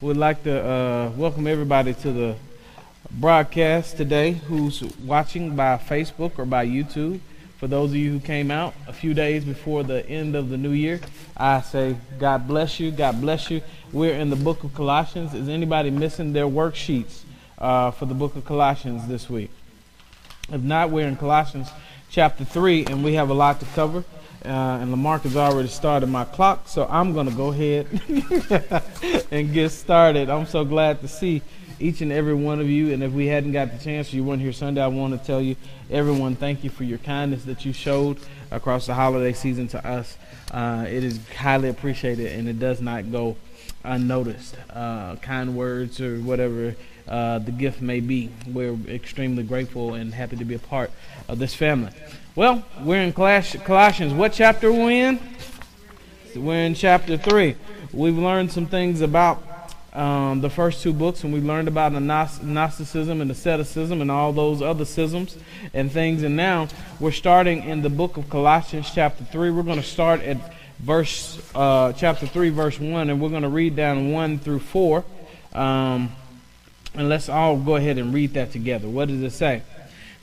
Would like to uh, welcome everybody to the broadcast today who's watching by Facebook or by YouTube. For those of you who came out a few days before the end of the new year, I say God bless you. God bless you. We're in the book of Colossians. Is anybody missing their worksheets uh, for the book of Colossians this week? If not, we're in Colossians chapter 3, and we have a lot to cover. Uh, and has already started my clock, so I'm going to go ahead and get started. I'm so glad to see each and every one of you. And if we hadn't got the chance, you weren't here Sunday, I want to tell you, everyone, thank you for your kindness that you showed across the holiday season to us. Uh, it is highly appreciated, and it does not go unnoticed. Uh, kind words or whatever uh, the gift may be. We're extremely grateful and happy to be a part of this family. Well, we're in Colossians. What chapter are we in? We're in chapter 3. We've learned some things about um, the first two books, and we learned about the Gnosticism and asceticism and all those other schisms and things. And now we're starting in the book of Colossians, chapter 3. We're going to start at verse uh, chapter 3, verse 1, and we're going to read down 1 through 4. Um, and let's all go ahead and read that together. What does it say?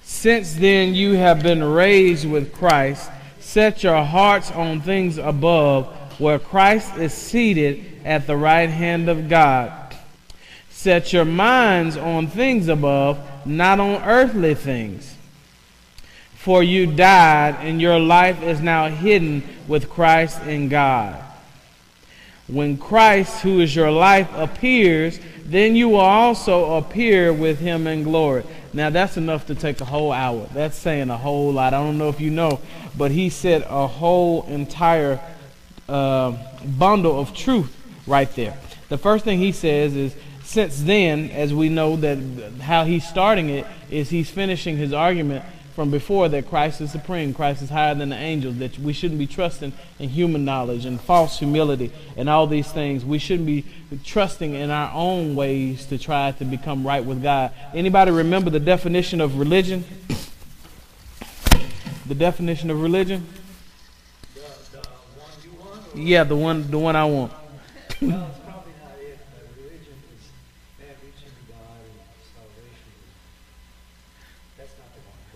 Since then you have been raised with Christ, set your hearts on things above, where Christ is seated at the right hand of God. Set your minds on things above, not on earthly things. For you died, and your life is now hidden with Christ in God. When Christ, who is your life, appears, then you will also appear with him in glory. Now that's enough to take a whole hour. That's saying a whole lot. I don't know if you know, but he said a whole entire uh, bundle of truth right there. The first thing he says is, since then, as we know that how he's starting it is he's finishing his argument from before that Christ is supreme, Christ is higher than the angels, that we shouldn't be trusting in human knowledge and false humility and all these things. We shouldn't be trusting in our own ways to try to become right with God. Anybody remember the definition of religion? the definition of religion? The, the yeah, the one the one I want.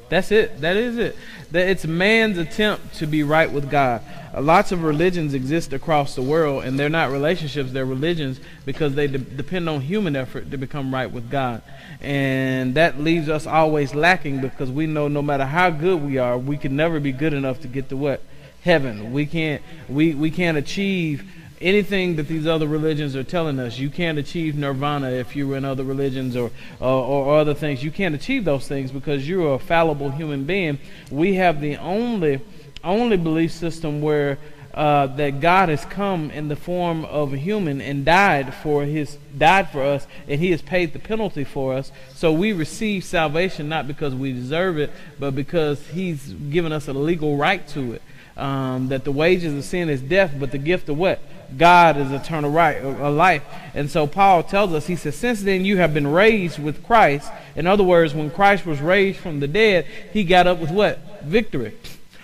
That's it. That is it. That it's man's attempt to be right with God. Uh, lots of religions exist across the world, and they're not relationships; they're religions because they de- depend on human effort to become right with God, and that leaves us always lacking because we know no matter how good we are, we can never be good enough to get to what heaven. We can't. We we can't achieve anything that these other religions are telling us. You can't achieve nirvana if you're in other religions or, or, or other things. You can't achieve those things because you're a fallible human being. We have the only only belief system where uh, that God has come in the form of a human and died for his died for us, and He has paid the penalty for us. So we receive salvation not because we deserve it, but because He's given us a legal right to it. Um, that the wages of sin is death, but the gift of what? God is eternal right, a life. And so Paul tells us, he says, since then you have been raised with Christ. In other words, when Christ was raised from the dead, he got up with what? Victory.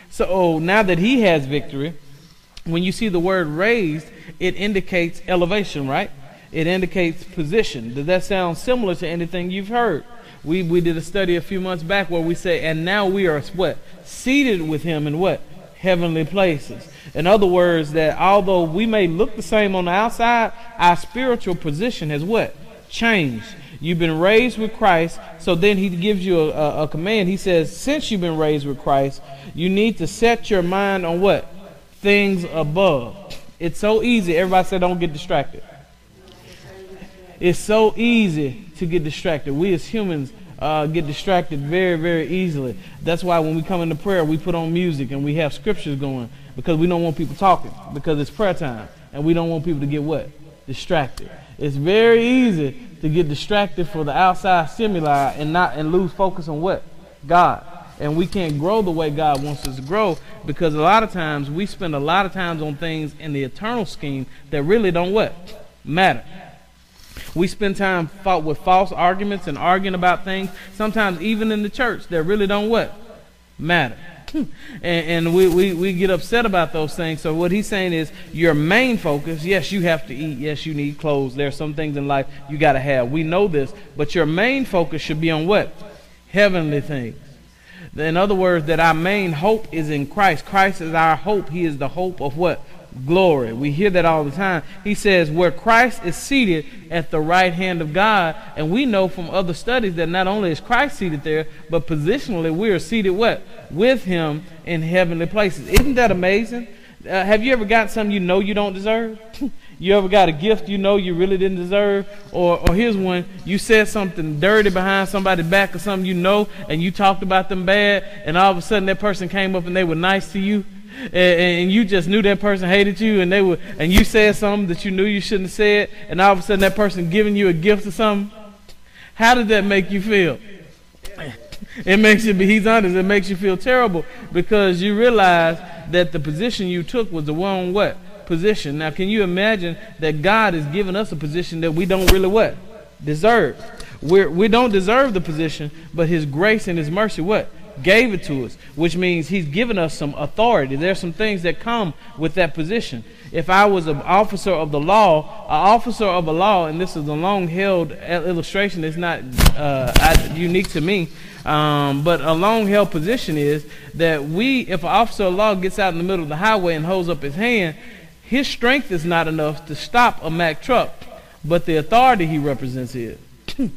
So oh, now that he has victory, when you see the word raised, it indicates elevation, right? It indicates position. Does that sound similar to anything you've heard? We, we did a study a few months back where we say, and now we are what? Seated with him in what? heavenly places. In other words, that although we may look the same on the outside, our spiritual position has what? Changed. You've been raised with Christ, so then he gives you a, a, a command. He says, since you've been raised with Christ, you need to set your mind on what? Things above. It's so easy. Everybody said, don't get distracted. It's so easy to get distracted. We as humans uh, get distracted very, very easily. That's why when we come into prayer, we put on music and we have scriptures going because we don't want people talking because it's prayer time and we don't want people to get what? Distracted. It's very easy to get distracted for the outside stimuli and not and lose focus on what? God. And we can't grow the way God wants us to grow because a lot of times we spend a lot of times on things in the eternal scheme that really don't what? Matter. We spend time fought with false arguments and arguing about things, sometimes even in the church that really don't what? Matter. and, and we, we, we get upset about those things. So what he's saying is your main focus, yes, you have to eat, yes, you need clothes. There are some things in life you got to have. We know this, but your main focus should be on what? Heavenly things. In other words, that our main hope is in Christ. Christ is our hope. He is the hope of what? Glory. We hear that all the time. He says, where Christ is seated at the right hand of God, and we know from other studies that not only is Christ seated there, but positionally we are seated what? With him in heavenly places. Isn't that amazing? Uh, have you ever got something you know you don't deserve? you ever got a gift you know you really didn't deserve? Or, or here's one, you said something dirty behind somebody's back or something you know, and you talked about them bad, and all of a sudden that person came up and they were nice to you, and, and you just knew that person hated you, and they were, and you said something that you knew you shouldn't have said, and all of a sudden that person giving you a gift or something. How did that make you feel? It makes you, be he's honest, it makes you feel terrible because you realize that the position you took was the wrong what? Position. Now, can you imagine that God has given us a position that we don't really what? Deserve. We're, we don't deserve the position, but His grace and His mercy what? Gave it to us, which means He's given us some authority. There's some things that come with that position. If I was an officer of the law, an officer of a law, and this is a long held illustration, it's not uh, unique to me. Um, but a long held position is that we, if an officer of law gets out in the middle of the highway and holds up his hand, his strength is not enough to stop a Mack truck, but the authority he represents is.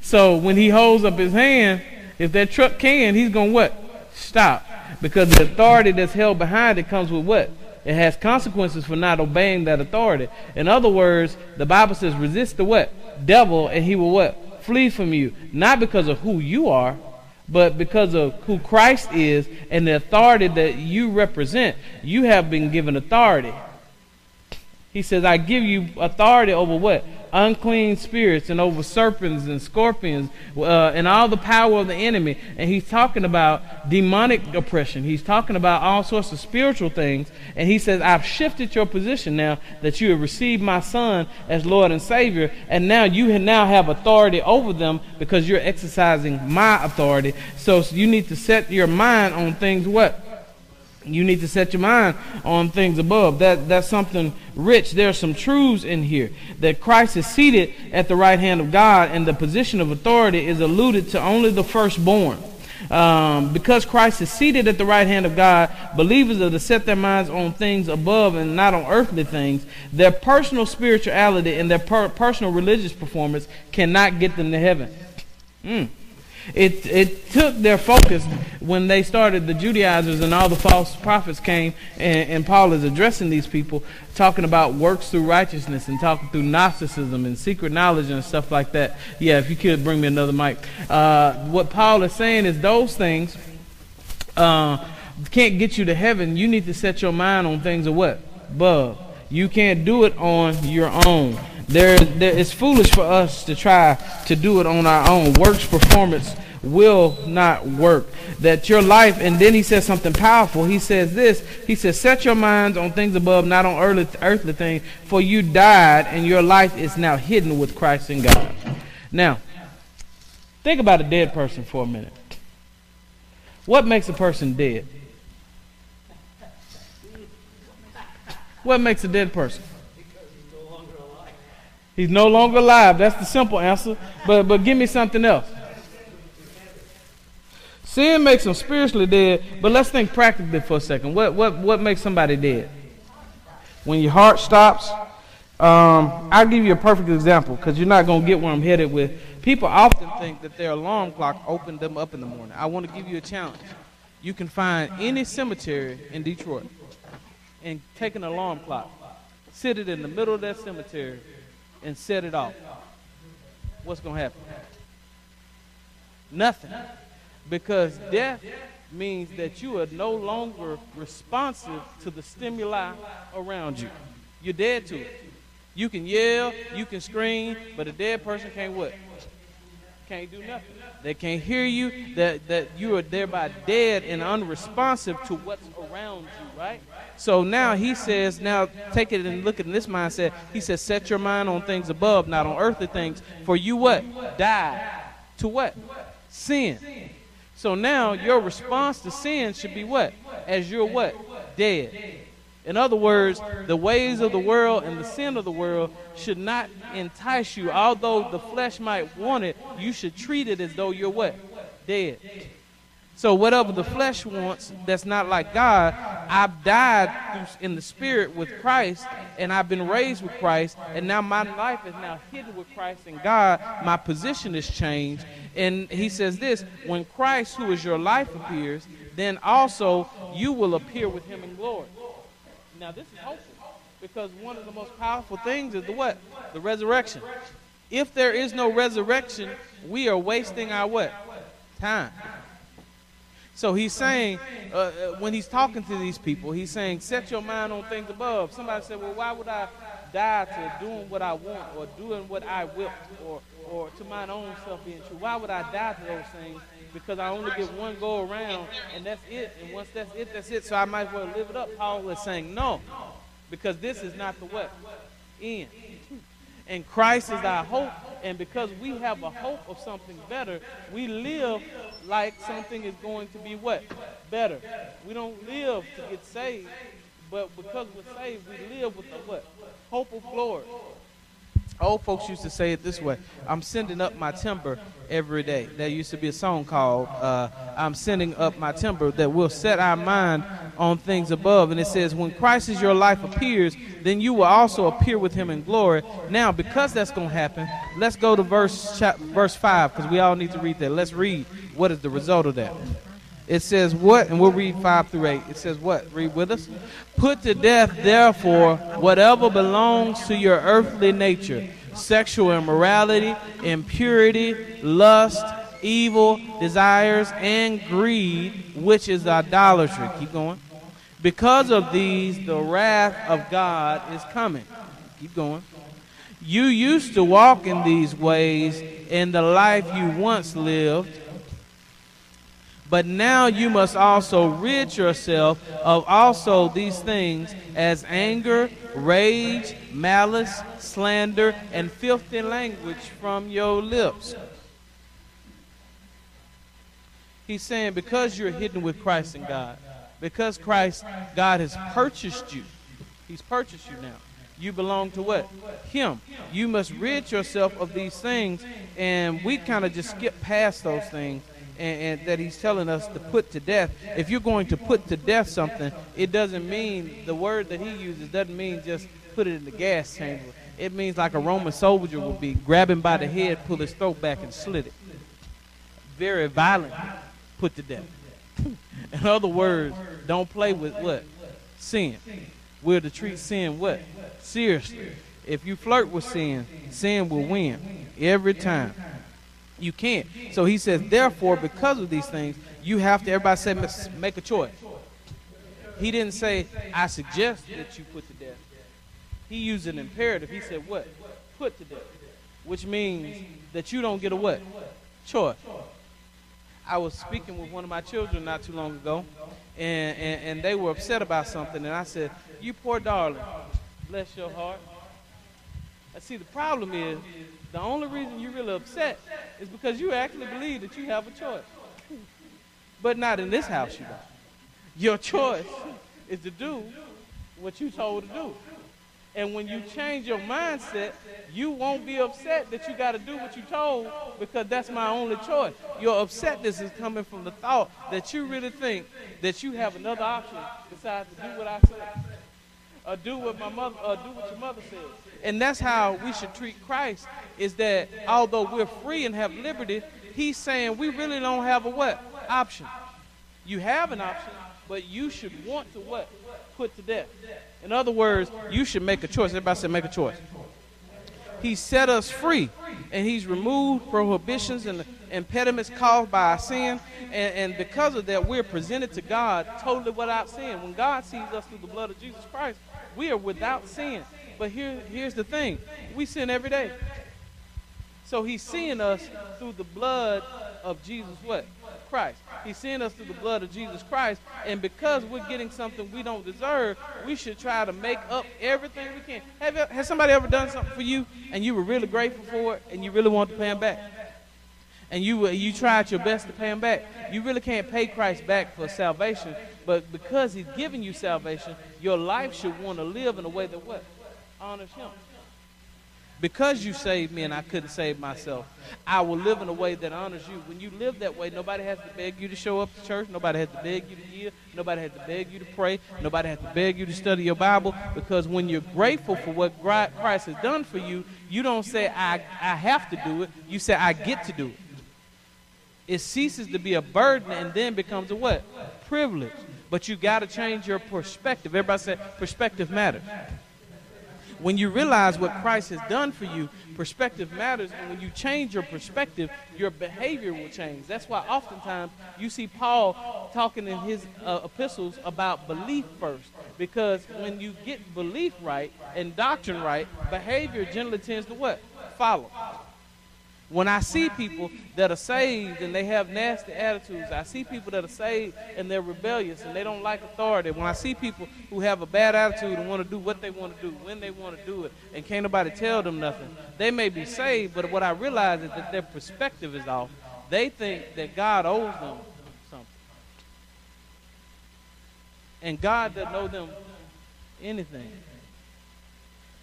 so when he holds up his hand, if that truck can, he's going to what? Stop. Because the authority that's held behind it comes with what? It has consequences for not obeying that authority. In other words, the Bible says resist the what? Devil and he will what? flee from you, not because of who you are, but because of who Christ is and the authority that you represent. You have been given authority. He says, I give you authority over what? Unclean spirits and over serpents and scorpions uh, and all the power of the enemy. And he's talking about demonic oppression. He's talking about all sorts of spiritual things. And he says, I've shifted your position now that you have received my son as Lord and Savior. And now you now have authority over them because you're exercising my authority. So you need to set your mind on things what? You need to set your mind on things above. That that's something rich. There's some truths in here that Christ is seated at the right hand of God, and the position of authority is alluded to only the firstborn. Um, because Christ is seated at the right hand of God, believers are to set their minds on things above and not on earthly things. Their personal spirituality and their per- personal religious performance cannot get them to heaven. Mm. It, it took their focus when they started, the Judaizers and all the false prophets came, and, and, Paul is addressing these people, talking about works through righteousness and talking through Gnosticism and secret knowledge and stuff like that. Yeah, if you could bring me another mic. Uh, what Paul is saying is those things uh, can't get you to heaven. You need to set your mind on things of what? Above. You can't do it on your own. There, there, it's foolish for us to try to do it on our own. Works performance will not work. That your life, and then he says something powerful. He says this. He says, "Set your minds on things above, not on earthly, earthly things. For you died, and your life is now hidden with Christ in God." Now, think about a dead person for a minute. What makes a person dead? What makes a dead person? He's no longer alive. That's the simple answer. But but give me something else. Sin makes them spiritually dead, but let's think practically for a second. What what what makes somebody dead? When your heart stops. Um, I'll give you a perfect example because you're not going to get where I'm headed with. People often think that their alarm clock opened them up in the morning. I want to give you a challenge. You can find any cemetery in Detroit and take an alarm clock, sit it in the middle of that cemetery, and set it off, what's going to happen? Nothing. Because death means that you are no longer responsive to the stimuli around you. You're dead to it. You can yell, you can scream, but a dead person can't what? Can't do nothing. They can't hear you. That that you are thereby dead and unresponsive to what's around you, right? So now he says, now take it and look at this mindset. He says, set your mind on things above, not on earthly things. For you what? Die. To what? Sin. So now your response to sin should be what? As you're what? Dead. In other words, the ways of the world and the sin of the world should not entice you. Although the flesh might want it, you should treat it as though you're what? Dead. So whatever the flesh wants that's not like God, I've died in the spirit with Christ and I've been raised with Christ and now my life is now hidden with Christ in God. My position has changed. And he says this, when Christ who is your life appears, then also you will appear with him in glory. Now this is hopeful because one of the most powerful things is the what? The resurrection. If there is no resurrection, we are wasting our what? Time. So he's saying, uh, uh, when he's talking to these people, he's saying, set your mind on things above. Somebody said, well, why would I die to doing what I want or doing what I will or, or to my own self being true? Why would I die to those things? Because I only get one go around and that's it. And once that's it, that's it. So I might as well live it up. Paul is saying, no, because this is not the what? End. And Christ is our hope. And because we have a hope of something better, we live like something is going to be what? Better. We don't live to get saved, but because we're saved, we live with the what? Hope of glory. Old folks used to say it this way I'm sending up my timber every day. There used to be a song called uh, I'm Sending Up My Timber that will set our mind on things above. And it says, When Christ is your life appears, then you will also appear with him in glory. Now, because that's going to happen, let's go to verse, chap- verse 5 because we all need to read that. Let's read what is the result of that. It says what? And we'll read 5 through 8. It says what? Read with us. Put to death, therefore, whatever belongs to your earthly nature sexual immorality, impurity, lust, evil desires, and greed, which is idolatry. Keep going. Because of these, the wrath of God is coming. Keep going. You used to walk in these ways in the life you once lived but now you must also rid yourself of also these things as anger, rage, malice, slander, and filthy language from your lips. He's saying because you're hidden with Christ in God, because Christ, God has purchased you. He's purchased you now. You belong to what? Him. You must rid yourself of these things. And we kind of just skip past those things and, and, that he's telling us to put to death. If you're going to put to death something, it doesn't mean the word that he uses doesn't mean just put it in the gas chamber. It means like a Roman soldier would be grabbing by the head, pull his throat back, and slit it. Very violent, put to death. in other words, don't play with what sin. We're to treat sin what seriously. If you flirt with sin, sin will win every time. You can't. So he says, therefore, because of these things, you have to, everybody say, make a choice. He didn't say, I suggest that you put to death. He used an imperative. He said, what? Put to death. Which means that you don't get a what? Choice. I was speaking with one of my children not too long ago, and, and, and they were upset about something, and I said, You poor darling, bless your heart. I see the problem is the only reason you're really upset is because you actually believe that you have a choice. But not in this house, you don't. Your choice is to do what you're told to do. And when you change your mindset, you won't be upset that you got to do what you're told because that's my only choice. Your upsetness is coming from the thought that you really think that you have another option besides to do what I said or do what my mother or do what your mother said. And that's how we should treat Christ is that although we're free and have liberty, he's saying we really don't have a what? Option. You have an option, but you should want to what? Put to death. In other words, you should make a choice. Everybody said make a choice. He set us free, and he's removed prohibitions and impediments caused by our sin. And, and because of that, we're presented to God totally without sin. When God sees us through the blood of Jesus Christ, we are without sin. But here, here's the thing we sin every day. So he's seeing us through the blood of Jesus what? Christ. He's seeing us through the blood of Jesus Christ. And because we're getting something we don't deserve, we should try to make up everything we can. Have has somebody ever done something for you and you were really grateful for it and you really want to pay them back? and you you tried your best to pay him back. You really can't pay Christ back for salvation, but because he's given you salvation, your life should want to live in a way that what honors him. Because you saved me and I couldn't save myself, I will live in a way that honors you. When you live that way, nobody has to beg you to show up to church. Nobody has to beg you to give. Nobody has to beg you to pray. Nobody has to beg you to study your Bible. Because when you're grateful for what Christ has done for you, you don't say, I, I have to do it. You say, I get to do it. It ceases to be a burden and then becomes a what? Privilege. But you got to change your perspective. Everybody say perspective matters. When you realize what Christ has done for you, perspective matters. And when you change your perspective, your behavior will change. That's why oftentimes you see Paul talking in his uh, epistles about belief first. Because when you get belief right and doctrine right, behavior generally tends to what? Follow. When I see people that are saved and they have nasty attitudes, I see people that are saved and they're rebellious and they don't like authority. When I see people who have a bad attitude and want to do what they want to do, when they want to do it, and can't nobody tell them nothing, they may be saved, but what I realize is that their perspective is off. They think that God owes them something. And God doesn't owe them anything.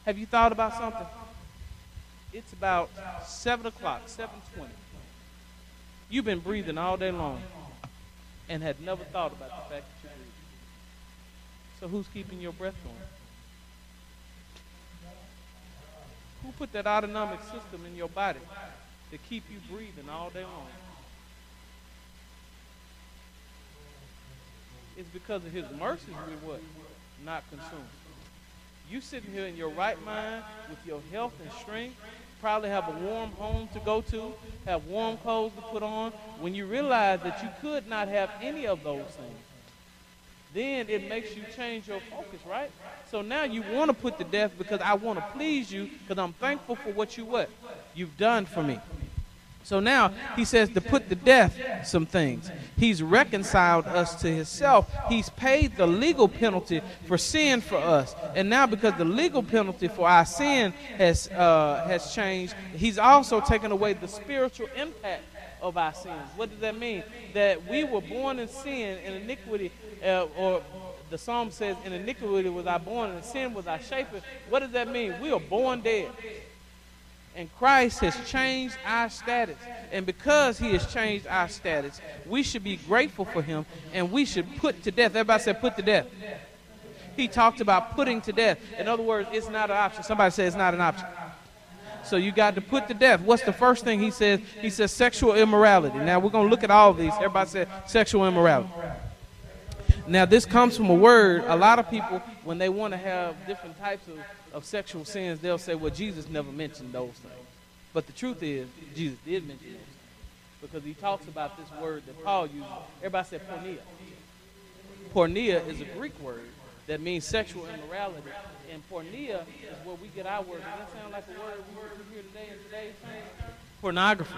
Have you thought about something? It's about 7 o'clock, 7.20. You've been breathing all day long and had never thought about the fact that you're breathing. So who's keeping your breath going? Who put that autonomic system in your body to keep you breathing all day long? It's because of his mercies we're what? Not consumed. You sitting here in your right mind with your health and strength, probably have a warm home to go to, have warm clothes to put on. When you realize that you could not have any of those things, then it makes you change your focus, right? So now you want to put to death because I want to please you because I'm thankful for what you what you've done for me. So now he says to put to death some things. He's reconciled us to himself. He's paid the legal penalty for sin for us. And now because the legal penalty for our sin has uh, has changed, he's also taken away the spiritual impact of our sins. What does that mean? That we were born in sin and iniquity uh, or the psalm says, in iniquity was I born, and sin was I shaping. What does that mean? We are born dead. And Christ has changed our status. And because he has changed our status, we should be grateful for him and we should put to death. Everybody said, put to death. He talked about putting to death. In other words, it's not an option. Somebody said it's not an option. So you got to put to death. What's the first thing he says? He says sexual immorality. Now we're going to look at all these. Everybody said sexual immorality. Now this comes from a word. A lot of people, when they want to have different types of of sexual sins, they'll say, well, Jesus never mentioned those things. But the truth is, Jesus did mention those things. Because he talks about this word that Paul uses. Everybody said porneia. Porneia is a Greek word that means sexual immorality. And porneia is where we get our word. Does that sound like a word we hear today in today's time? Pornography.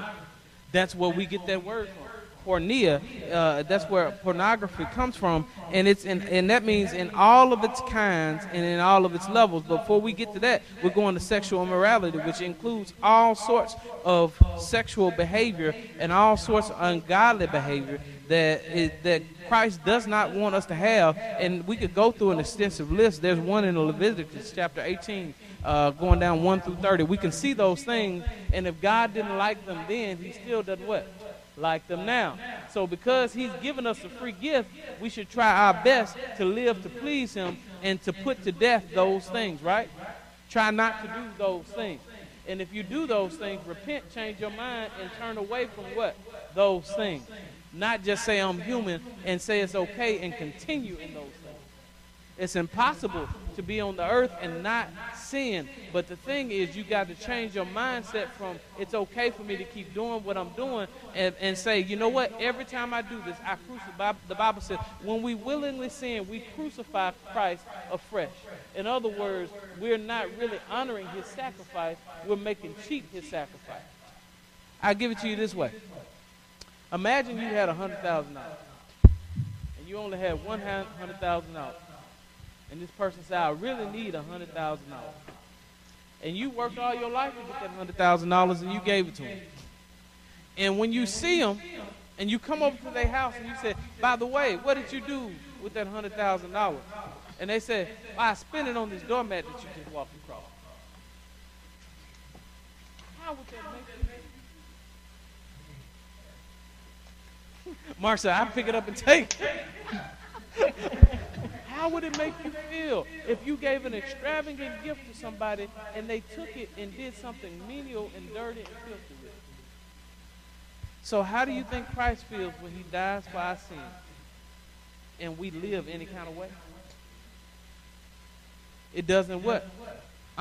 That's where we get that word from porneia. Uh, that's where pornography comes from, and it's in, and that means in all of its kinds and in all of its levels. Before we get to that, we're going to sexual immorality, which includes all sorts of sexual behavior and all sorts of ungodly behavior that is, that Christ does not want us to have. And we could go through an extensive list. There's one in Leviticus chapter 18. Uh, going down 1 through 30, we can see those things, and if God didn't like them then, He still does what? Like them now. So because he's given us a free gift, we should try our best to live to please him and to put to death those things, right? Try not to do those things. And if you do those things, repent, change your mind, and turn away from what? Those things. Not just say I'm human and say it's okay and continue in those. It's impossible to be on the earth and not sin. But the thing is, you got to change your mindset from it's okay for me to keep doing what I'm doing and, and say, you know what? Every time I do this, I crucify. The Bible says, when we willingly sin, we crucify Christ afresh. In other words, we're not really honoring his sacrifice, we're making cheap his sacrifice. I'll give it to you this way. Imagine you had $100,000 and you only had $100,000 and this person said, I really need a hundred thousand dollars. And you worked all your life to get that hundred thousand dollars and you gave it to him. And when you see them, and you come over to their house and you say, by the way, what did you do with that hundred thousand dollars? And they say, well, I spent it on this doormat that you just walked across. How would that make? Marsha, I pick it up and take. it. How would it make you feel if you gave an extravagant gift to somebody and they took it and did something menial and dirty and filthy with it? So how do you think Christ feels when he dies for our sins and we live any kind of way? It doesn't what?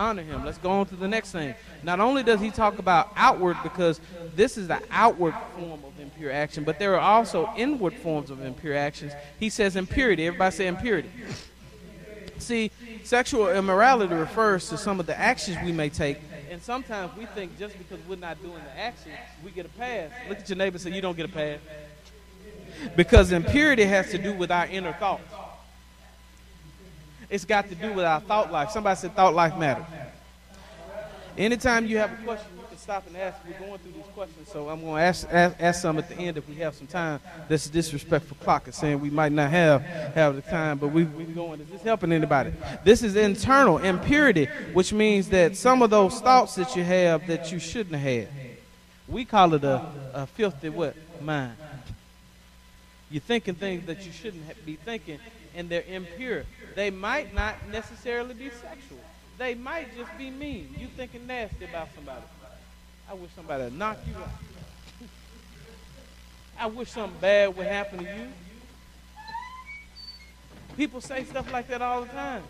Honor him. Let's go on to the next thing. Not only does he talk about outward because this is the outward form of impure action, but there are also inward forms of impure actions. He says impurity. Everybody say impurity. See, sexual immorality refers to some of the actions we may take and sometimes we think just because we're not doing the action, we get a pass. Look at your neighbor and say, You don't get a pass. Because impurity has to do with our inner thoughts. It's got to do with our thought life. Somebody said thought life matters. Anytime you have a question, you can stop and ask. We're going through these questions, so I'm going to ask, ask, ask some at the end if we have some time. This is disrespectful clock is saying we might not have have the time, but we we're going. Is this helping anybody? This is internal impurity, which means that some of those thoughts that you have that you shouldn't have had. We call it a, a filthy what mind. You're thinking things that you shouldn't be thinking, and they're impure. They might not necessarily be sexual. They might just be mean. You thinking nasty about somebody. I wish somebody would knock you out. I wish something bad would happen to you. People say stuff like that all the time.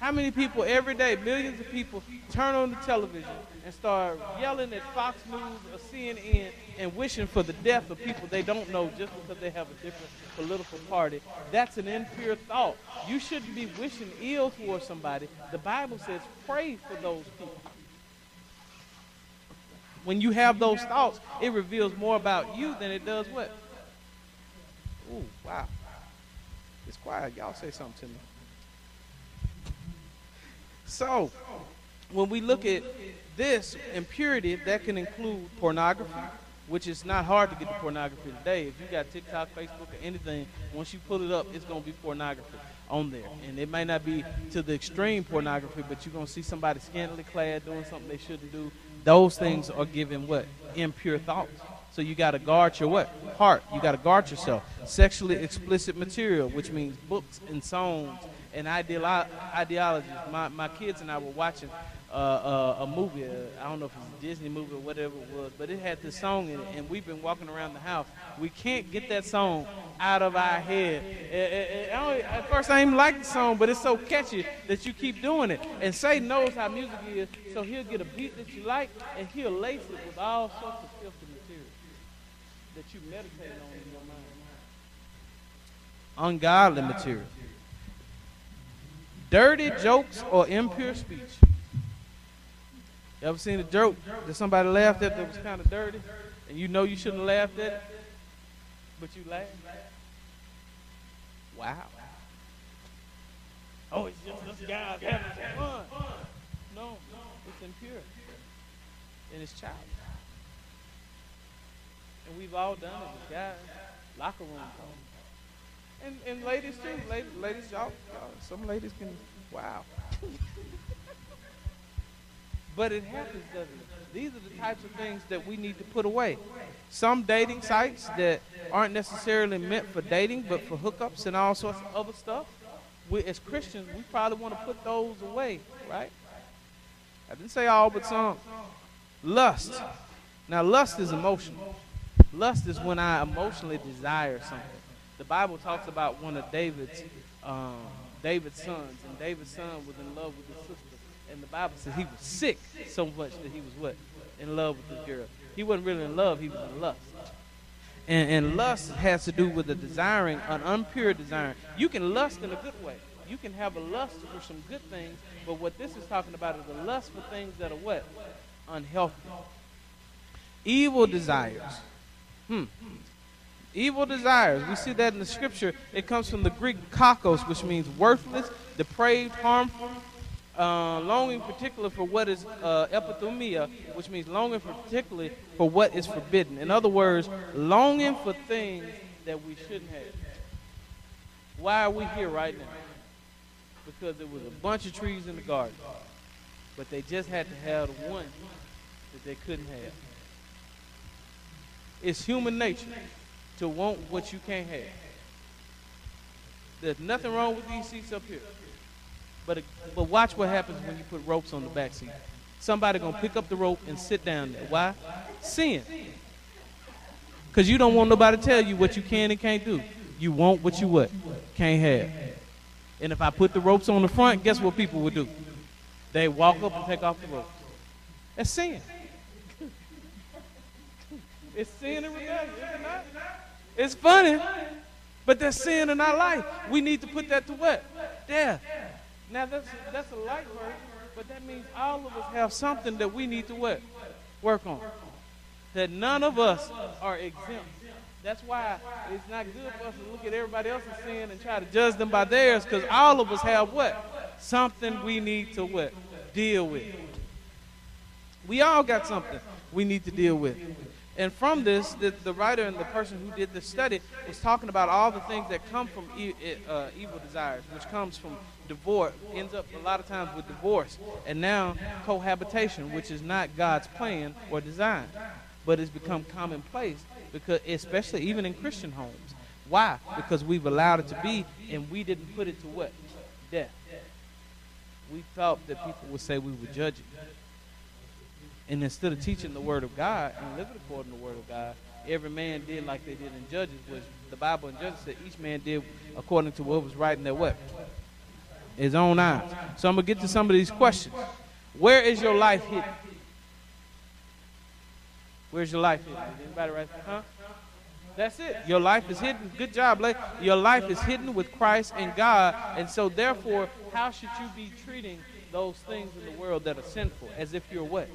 How many people every day, millions of people, turn on the television and start yelling at Fox News or CNN and wishing for the death of people they don't know just because they have a different political party? That's an impure thought. You shouldn't be wishing ill towards somebody. The Bible says pray for those people when you have those thoughts, it reveals more about you than it does what? Ooh, wow. It's quiet. Y'all say something to me. So, when we look at this impurity, that can include pornography, which is not hard to get the pornography today. If you got TikTok, Facebook, or anything, once you put it up, it's going to be pornography on there. And it may not be to the extreme pornography, but you're going to see somebody scantily clad doing something they shouldn't do those things are giving what? Impure thoughts. So you got to guard your what? Heart. You got to guard yourself. Sexually explicit material, which means books and songs and ideolo- ideologies. My, my kids and I were watching uh, uh, a movie. Uh, I don't know if it's a Disney movie or whatever it was, but it had this song in it, and we've been walking around the house. We can't get that song out of our head. It, it, it, at first, I didn't like the song, but it's so catchy that you keep doing it. And Satan knows how music is, so he'll get a beat that you like, and he'll lace it with all sorts of filthy material that you meditate on in your mind. Ungodly material. Dirty jokes or impure speech. You ever seen a joke that somebody laughed at that was kind of dirty, and you know you shouldn't have laughed at it, but you laughed? Wow. Oh, it's just this guy's having fun. No, it's impure. And it's child. And we've all done it as guys. Locker room talk. And, and ladies too. Ladies, ladies y'all, y'all, some ladies can, wow. But it happens, doesn't it? These are the types of things that we need to put away. Some dating sites that aren't necessarily meant for dating, but for hookups and all sorts of other stuff. We, as Christians, we probably want to put those away, right? I didn't say all, but some. Lust. Now, lust is emotional. Lust is when I emotionally desire something. The Bible talks about one of David's um, David's sons, and David's son was in love with his sister and the Bible says he was sick so much that he was what? In love with this girl. He wasn't really in love, he was in lust. And, and lust has to do with the desiring, an unpure desire. You can lust in a good way. You can have a lust for some good things, but what this is talking about is a lust for things that are what? Unhealthy. Evil desires. Hmm. Evil desires. We see that in the scripture. It comes from the Greek kakos, which means worthless, depraved, harmful, Uh, longing particularly for what is uh, epithumia, which means longing particularly for what is forbidden. In other words, longing for things that we shouldn't have. Why are we here right now? Because there was a bunch of trees in the garden, but they just had to have the one that they couldn't have. It's human nature to want what you can't have. There's nothing wrong with these seats up here. But, but watch what happens when you put ropes on the back seat. Somebody gonna pick up the rope and sit down there. Why? Sin. Because you don't want nobody to tell you what you can and can't do. You want what you what? Can't have. And if I put the ropes on the front, guess what people would do? They walk up and take off the ropes. That's sin. it's sin and rebellion? It's funny, but that's sin in our life. We need to put that to what? Death. Now that's that's a light version, but that means all of us have something that we need to what? Work on. That none of us are exempt. That's why it's not good for us to look at everybody else's sin and try to judge them by theirs, because all of us have what? Something we need to what? Deal with. We all got something we need to deal with. And from this, the, the writer and the person who did the study was talking about all the things that come from e- uh, evil desires, which comes from divorce, ends up a lot of times with divorce, and now cohabitation, which is not God's plan or design, but it's become commonplace because, especially even in Christian homes. Why? Because we've allowed it to be, and we didn't put it to what? Death. We thought that people would say we were judging. And instead of teaching the word of God and living according to the word of God, every man did like they did in Judges, which the Bible in Judges said each man did according to what was right in their what? His own eyes. So I'm gonna get to some of these questions. Where is your life hidden? Where's your life hidden? Anybody right? Huh? That's it. Your life is hidden. Good job, Blake. Your life is hidden with Christ and God. And so therefore, how should you be treating those things in the world that are sinful? As if you're what?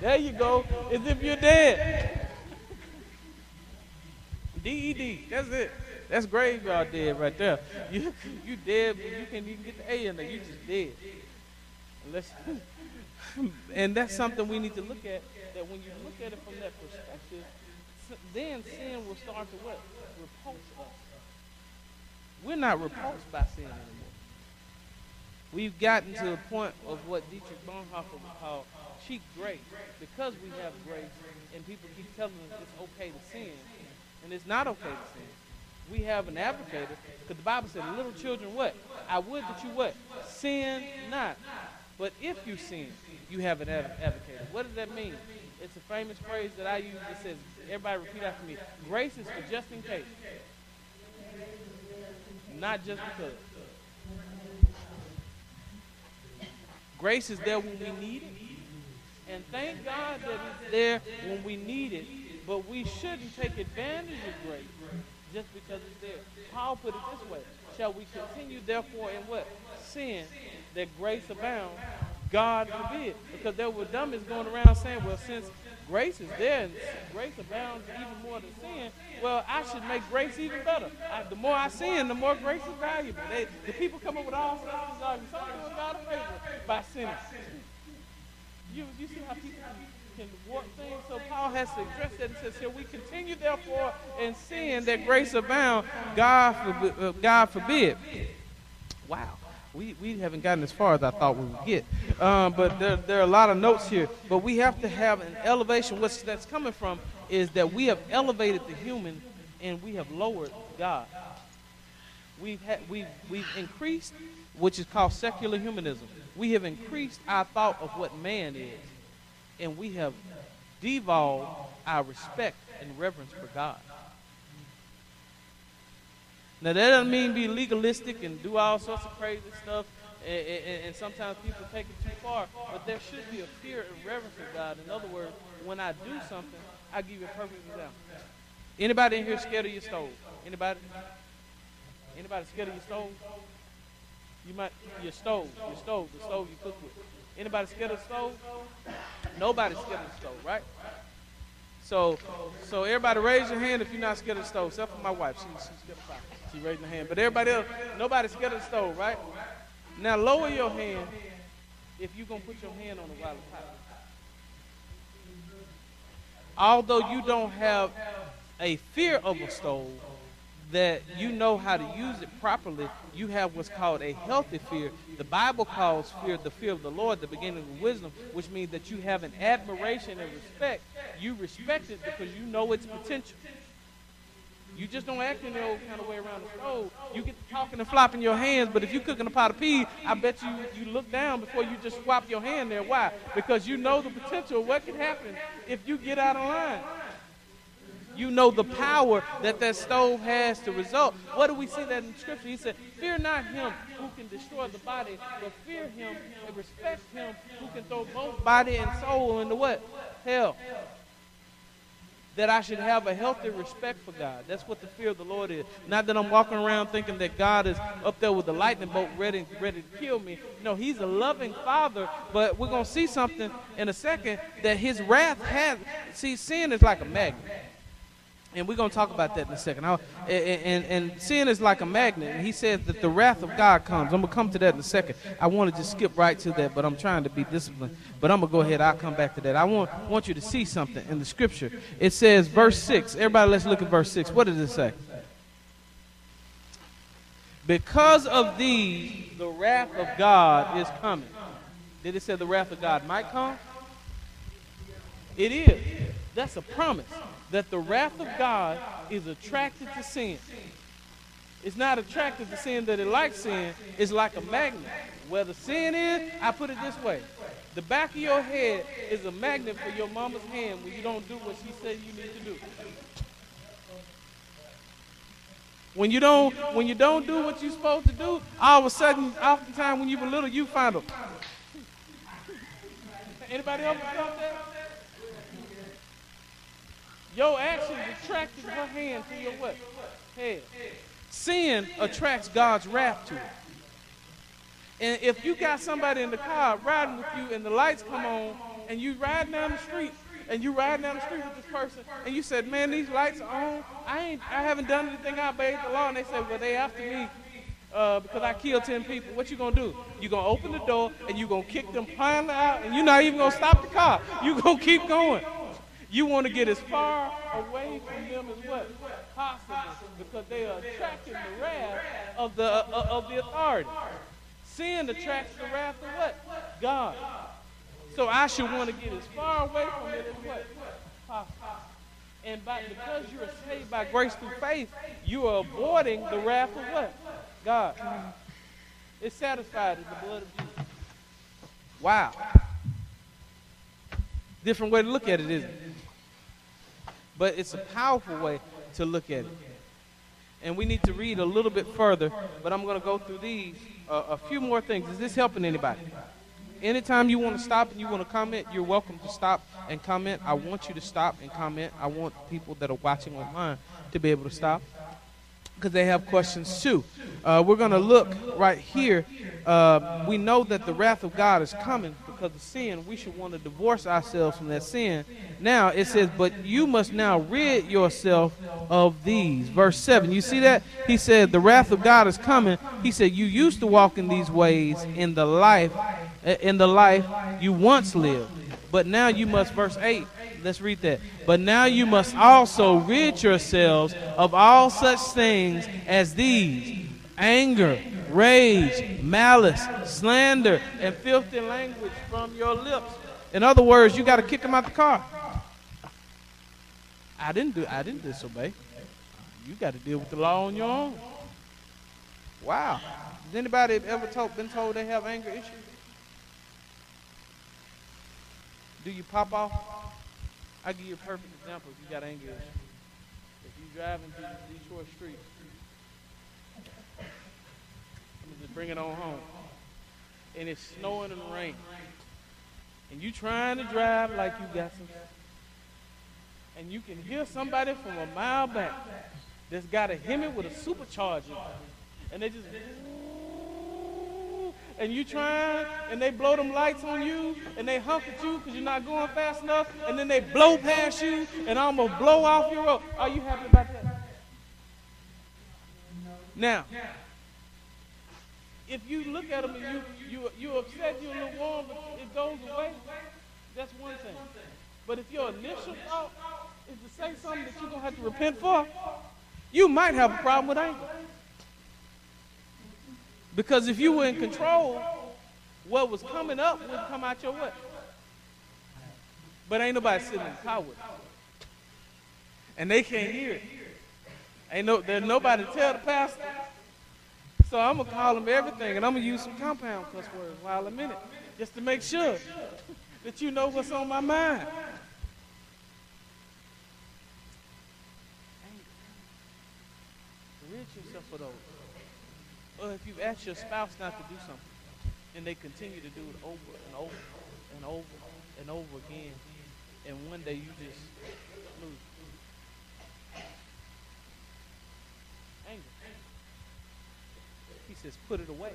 There you go. As if you're dead. D-E-D. That's it. That's graveyard dead right there. You you dead, but you can't even get the A in there. You just dead. Unless, and that's something we need to look at. That when you look at it from that perspective, then sin will start to what? Repulse us. We're not repulsed by sin anymore. We've gotten to the point of what Dietrich Bonhoeffer would call cheap grace. Because we have grace and people keep telling us it's okay to sin, and it's not okay to sin. We have an advocate because the Bible said, little children, what? I would that you what? Sin not. But if you sin, you have an advocate. What does that mean? It's a famous phrase that I use that says, everybody repeat after me. Grace is for just in case. Not just because. Grace is there when we need it. And thank God that it's there when we need it. But we shouldn't take advantage of grace just because it's there. Paul put it this way. Shall we continue therefore in what? Sin, that grace abound? God forbid. Because there were dummies going around saying, well, since grace is there and grace abounds even more than sin, well, I should make grace even better. I, the more I sin, the more grace is valuable. They, the people come up with all sorts of arguments. Some God a favor by sinning. You, you see how people can warp things? So Paul has to address that and says, "Here we continue therefore in sin that grace abound? God forbid. Uh, God forbid. Wow. We, we haven't gotten as far as I thought we would get. Um, but there, there are a lot of notes here. But we have to have an elevation. What's that's coming from is that we have elevated the human and we have lowered God. We've, had, we've, we've increased, which is called secular humanism. We have increased our thought of what man is, and we have devolved our respect and reverence for God. Now that doesn't mean be legalistic and do all sorts of crazy stuff, and, and, and, sometimes people take it too far. But there should be a fear and reverence of God. In other words, when I do something, I give you a perfect example. Anybody in here scared of your stove? Anybody? Anybody scared of your stove? You might your stove, your stove, the stove you cook with. Anybody scared of stove? Nobody's scared of stove, right? So, so everybody raise your hand if you're not scared of stove, except for my wife. She, she's scared of fire. She raising her hand. But everybody else, nobody's scared of stove, right? Now lower your hand if you're gonna put your hand on the it's hot. Although you don't have a fear of a stove, that you know how to use it properly, you have what's called a healthy fear. The Bible calls fear the fear of the Lord, the beginning of wisdom, which means that you have an admiration and respect. You respect it because you know its potential. You just don't act in the old kind of way around the stove. You get to talking and flopping your hands, but if you're cooking a pot of peas, I bet you you look down before you just swap your hand there. Why? Because you know the potential. What can happen if you get out of line? You know the power that that stove has to result. What do we see that in Scripture? He said, Fear not him who can destroy the body, but fear him and respect him who can throw both body and soul into what? Hell. That I should have a healthy respect for God. That's what the fear of the Lord is. Not that I'm walking around thinking that God is up there with the lightning bolt ready, ready to kill me. No, He's a loving Father, but we're going to see something in a second that His wrath has. See, sin is like a magnet and we're going to talk about that in a second. and, and, and sin is like a magnet. He says that the wrath of God comes. I'm going to come to that in a second. I want to just skip right to that, but I'm trying to be disciplined. But I'm going to go ahead. I'll come back to that. I want, want you to see something in the scripture. It says, verse 6. Everybody, let's look at verse 6. What does it say? Because of these, the wrath of God is coming. Did it say the wrath of God might come? It is. That's a promise that the wrath of God is attracted to sin. It's not attracted to sin that it likes sin. It's like a magnet. Where the sin is, I put it this way. The back of your head is a magnet for your mama's hand when you don't do what she said you need to do. When you don't, when you don't do what you're supposed to do, all of a sudden, oftentimes when you were little, you find them. Anybody else felt that? Your actions attracted her hand to your what? Head. Sin attracts God's wrath to it. And if you got somebody in the car riding with you and the lights come on and you ride down the street and you ride down the street with this person and you said, man, these lights are on. I ain't, I haven't done anything. I obeyed the law. And they said, well, they after me uh, because I killed 10 people. What you going to do? you going to open the door and you going to kick them finally out and you're not even going to stop the car. you going to keep going. You want to get as far away from them as what possible because they are attracting the wrath of the uh, of the authority. Sin attracts the wrath of what? God. So I should want to get as far away from it as what possible. And by, because you are saved by grace through faith, you are avoiding the wrath of what? God. It's satisfied in the blood of Jesus. Wow. Different way to look at it, isn't it? But it's a powerful way to look at it. And we need to read a little bit further, but I'm going to go through these, uh, a few more things. Is this helping anybody? Anytime you want to stop and you want to comment, you're welcome to stop and comment. I want you to stop and comment. I want people that are watching online to be able to stop because they have questions too. Uh, we're going to look right here. Uh, we know that the wrath of God is coming because of sin. We should want to divorce ourselves from that sin. Now it says, but you must now rid yourself of these. Verse 7. You see that? He said, the wrath of God is coming. He said, you used to walk in these ways in the life, in the life you once lived. But now you must, verse 8, let's read that. But now you must also rid yourselves of all such things as these anger, rage, malice, slander, and filthy language from your lips. In other words, you got to kick them out the car. I didn't do. I didn't disobey. You got to deal with the law on your own. Wow. Has anybody ever told, been told they have anger issues? Do you pop off? I'll give you a perfect example if you got anger issues. If you're driving through Detroit streets, I'm just bring it on home. And it's snowing and raining. And you trying to drive like you got some and you can hear somebody from a mile back that's got a Hemi with a supercharger. And they just and you trying, and they blow them lights on you, and they honk at you because you're not going fast enough, and then they blow past you, and almost blow off your road. Are you happy about that? Now, if you look at them and you you you upset, you're a little warm, but it goes away. That's one thing. But if your initial thought is to say something that you're gonna have to repent for, you might have a problem with anger. Because if you were in control, what was coming up would come out your way. But ain't nobody sitting in it. And they can't hear it. Ain't no there's nobody to tell the pastor. So I'm gonna call them everything and I'm gonna use some compound cuss words while a minute. Just to make sure that you know what's on my mind. Rid yourself of those. Or if you ask your spouse not to do something, and they continue to do it over and over and over and over again, and one day you just lose. Anger. He says, put it away.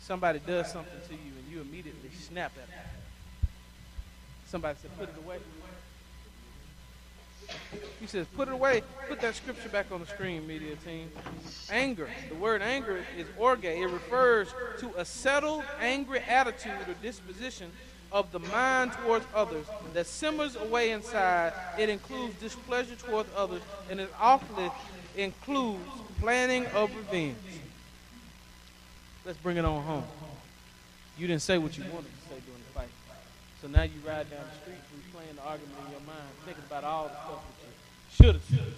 Somebody does something to you and you immediately snap at them. Somebody said, put it away. He says, put it away. Put that scripture back on the screen, media team. Anger. The word anger is orge. It refers to a settled, angry attitude or disposition of the mind towards others that simmers away inside. It includes displeasure towards others, and it often includes planning of revenge. Let's bring it on home. You didn't say what you wanted to say during the fight. So now you ride down the street replaying the argument in your mind, thinking about all the stuff that you should have said.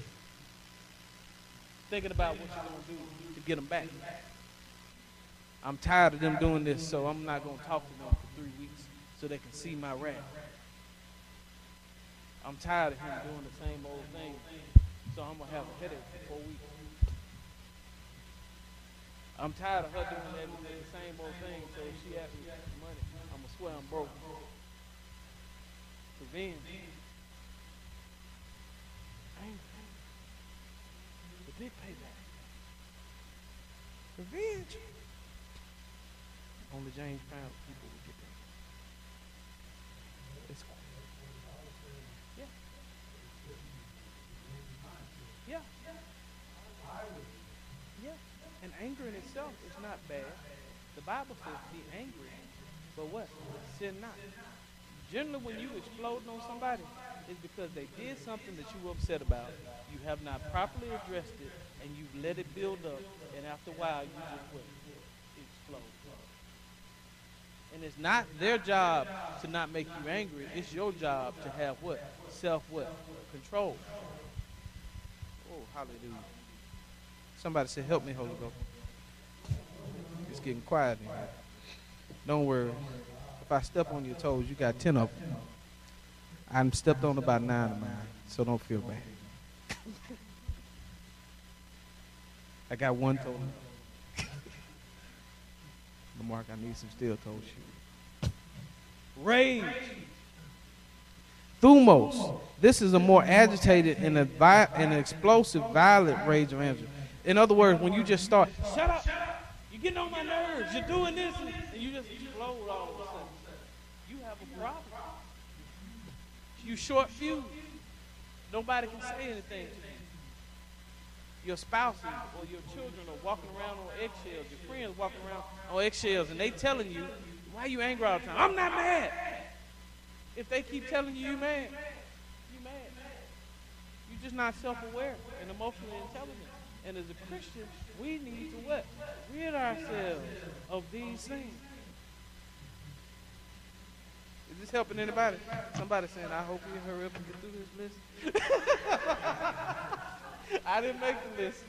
Thinking about what you're going to do to get them back. I'm tired of them doing this, so I'm not going to talk to them for three weeks so they can see my wrath. I'm tired of him doing the same old thing, so I'm going to have a headache for four weeks. I'm tired of her doing that, the same old thing, so she asks me for money, I'm going to swear I'm broke. Revenge. Anger. The big payback. Revenge. Only James Brown people would get that. It's yeah. Yeah. Yeah. And anger in itself is not bad. The Bible says be angry, but what? Sin not. Generally, when you exploding on somebody, it's because they did something that you were upset about. You have not properly addressed it, and you've let it build up, and after a while, you just what? Explode. And it's not their job to not make you angry. It's your job to have what? Self what? Control. Oh, hallelujah. Somebody said, help me, Holy Ghost. It's getting quiet in here. Don't worry. If I step on your toes, you got 10 of them. I'm stepped on about nine of mine, so don't feel bad. I got one toe. Mark, I need some steel toe shoes. Rage. Thumos. This is a more agitated and, a vi- and an explosive, violent rage of anger. In other words, when you just start, shut up, you're getting on my nerves, you're doing this, and, you just explode all of a sudden. You have a problem. You short fuse. Nobody can say anything to you. Your spouses or your children are walking around on eggshells. Your friends walking around on eggshells, and they telling you, "Why are you angry all the time?" I'm not mad. If they keep telling you you mad, you mad. You're just not self-aware and emotionally intelligent. And as a Christian, we need to what? Rid ourselves of these things. Is this helping anybody? Somebody saying, I hope we hurry up and get through this list. I didn't make the list.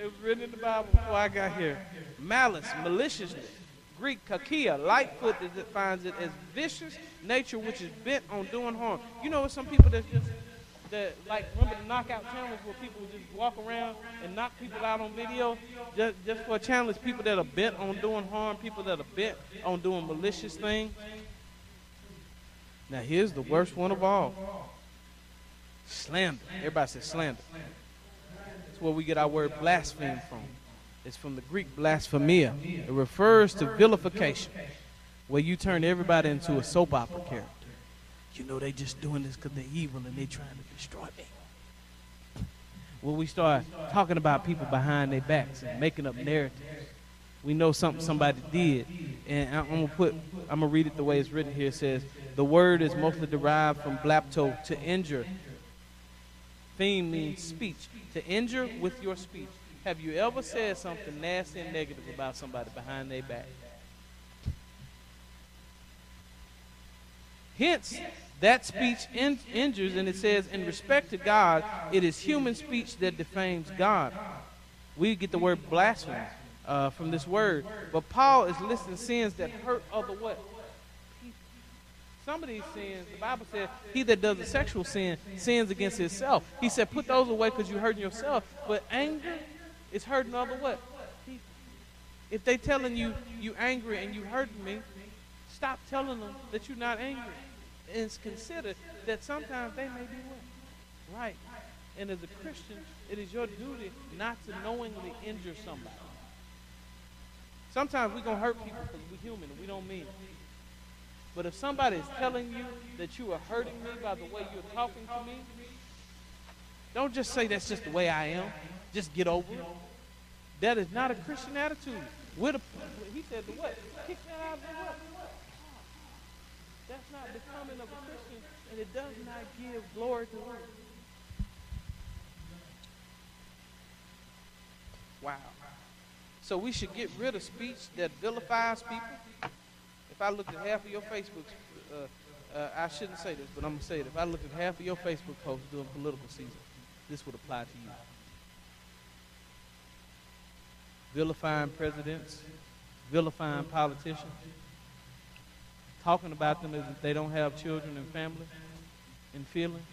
It was written in the Bible before I got here. Malice, maliciousness. Greek kakia, Lightfoot defines it as vicious nature which is bent on doing harm. You know, some people that just that like remember the knockout challenge where people just walk around and knock people out on video just just for a challenge. People that are bent on doing harm, people that are bent on doing malicious things. Now here's the worst one of all. Slander. Everybody says slander. That's where we get our word blaspheme from. It's from the Greek blasphemia. It refers to vilification, where you turn everybody into a soap opera character. You know they just doing this because they're evil and they're trying to destroy me. When we start talking about people behind their backs and making up narratives, we know something somebody did. And I'm gonna put, I'm gonna read it the way it's written here. It says, the word is mostly derived from blapto, to injure. Pheme means speech. To injure with your speech. Have you ever said something nasty and negative about somebody behind their back? Hence, that speech in- injures, and it says, in respect to God, it is human speech that defames God. We get the word blasphemy uh, from this word. But Paul is listing sins that hurt other what? Some of these sins, the Bible says, he that does a sexual sin sins against himself. He said, put those away because you're hurting yourself. But anger is hurting other what? If they telling you you angry and you hurting me, stop telling them that you're not angry. And consider that sometimes they may be what? Right. And as a Christian, it is your duty not to knowingly injure somebody. Sometimes we're going to hurt people because we're human and we don't mean it. But if somebody is telling you that you are hurting me by the way you're talking to me, don't just say that's just the way I am. Just get over it. That is not a Christian attitude. We're the, he said the what? Kick that out of the what? That's not becoming of a Christian, and it does not give glory to Lord. Wow. So we should get rid of speech that vilifies people. If I look at half of your Facebook, uh, uh, I shouldn't say this, but I'm gonna say it. If I look at half of your Facebook posts during political season, this would apply to you. Vilifying presidents, vilifying politicians, talking about them as if they don't have children and family and feelings,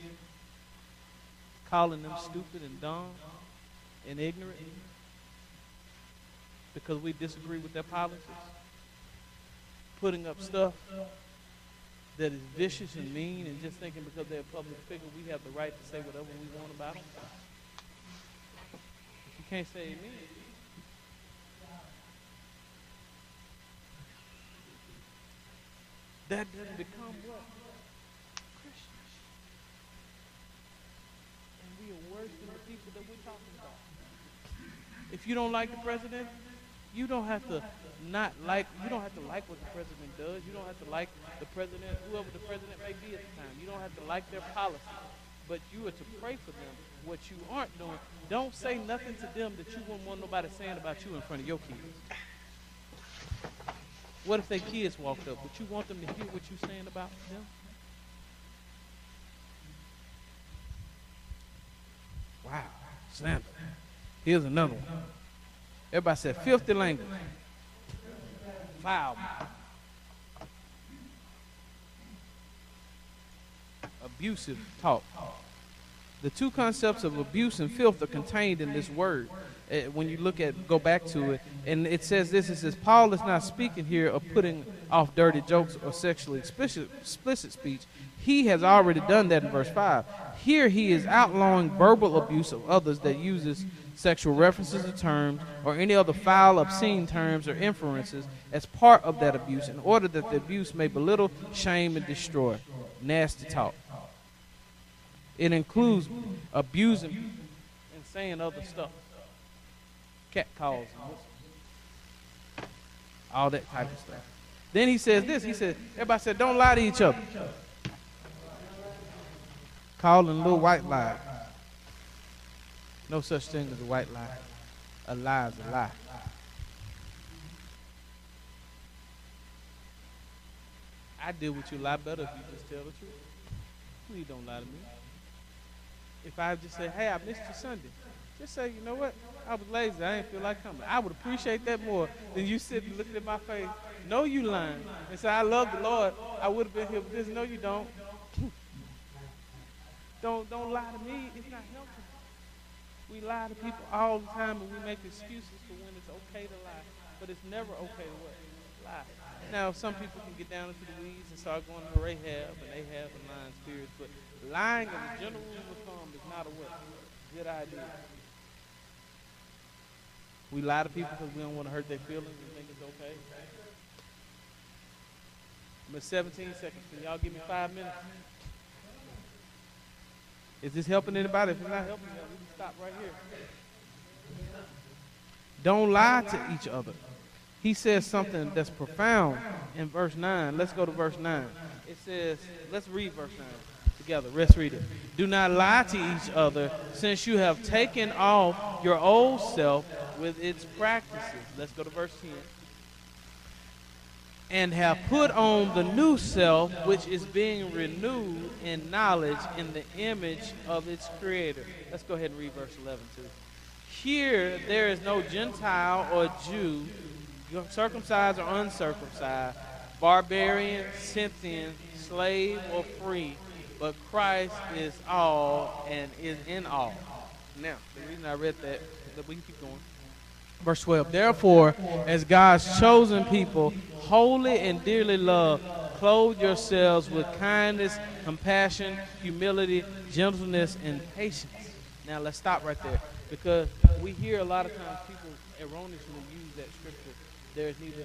calling them stupid and dumb and ignorant because we disagree with their policies, putting up stuff that is vicious and mean, and just thinking because they're a public figure, we have the right to say whatever we want about them. If you can't say amen. That doesn't become what? Christians. And we are worse than the people that we're talking about. If you don't like the president, you don't have to not like you don't have to like what the president does. You don't have to like the president, whoever the president may be at the time. You don't have to like their policy. But you are to pray for them. What you aren't doing, don't say nothing to them that you wouldn't want nobody saying about you in front of your kids. What if their kids walked up? Would you want them to hear what you're saying about them? Wow, slander. Here's another one. Everybody said filthy language. Foul. Abusive talk. The two concepts of abuse and filth are contained in this word. Uh, when you look at, go back to it, and it says this: it says Paul is not speaking here of putting off dirty jokes or sexually explicit, explicit speech. He has already done that in verse five. Here he is outlawing verbal abuse of others that uses sexual references or terms or any other foul, obscene terms or inferences as part of that abuse in order that the abuse may belittle, shame, and destroy. Nasty talk. It includes abusing and saying other stuff. Cat calls. All that type of stuff. Then he says this. He said, everybody said, don't lie to each other. Calling little white lie. No such thing as a white lie. A lie is a lie. I deal with you a lot better if you just tell the truth. Please don't lie to me. If I just say, hey, I missed you Sunday, just say, you know what? I was lazy. I didn't feel like coming. I would appreciate that more than you sitting looking at my face. Know you lying. And say, I love the Lord. I would have been here, but this. No, you don't. don't don't lie to me. It's not. We lie to people all the time and we make excuses for when it's okay to lie. But it's never okay to what? Lie. Now, some people can get down into the weeds and start going to Rahab and they have the lying spirits, but lying as a general rule of thumb is not a what? Good idea. We lie to people because we don't want to hurt their feelings and think it's okay. I'm at 17 seconds. Can y'all give me five minutes? Is this helping anybody? If it's not helping, y'all, we can stop right here. Don't lie to each other. He says something that's profound in verse 9. Let's go to verse 9. It says, let's read verse 9 together. Let's read it. Do not lie to each other, since you have taken off your old self with its practices. Let's go to verse 10. And have put on the new self, which is being renewed in knowledge in the image of its creator. Let's go ahead and read verse 11 too. Here there is no Gentile or Jew, circumcised or uncircumcised, barbarian, Scythian, slave or free, but Christ is all and is in all. Now, the reason I read that, that we can keep going. Verse 12. Therefore, as God's chosen people, holy and dearly loved, clothe yourselves with kindness, compassion, humility, gentleness, and patience. Now, let's stop right there because we hear a lot of times people erroneously use that scripture. There's neither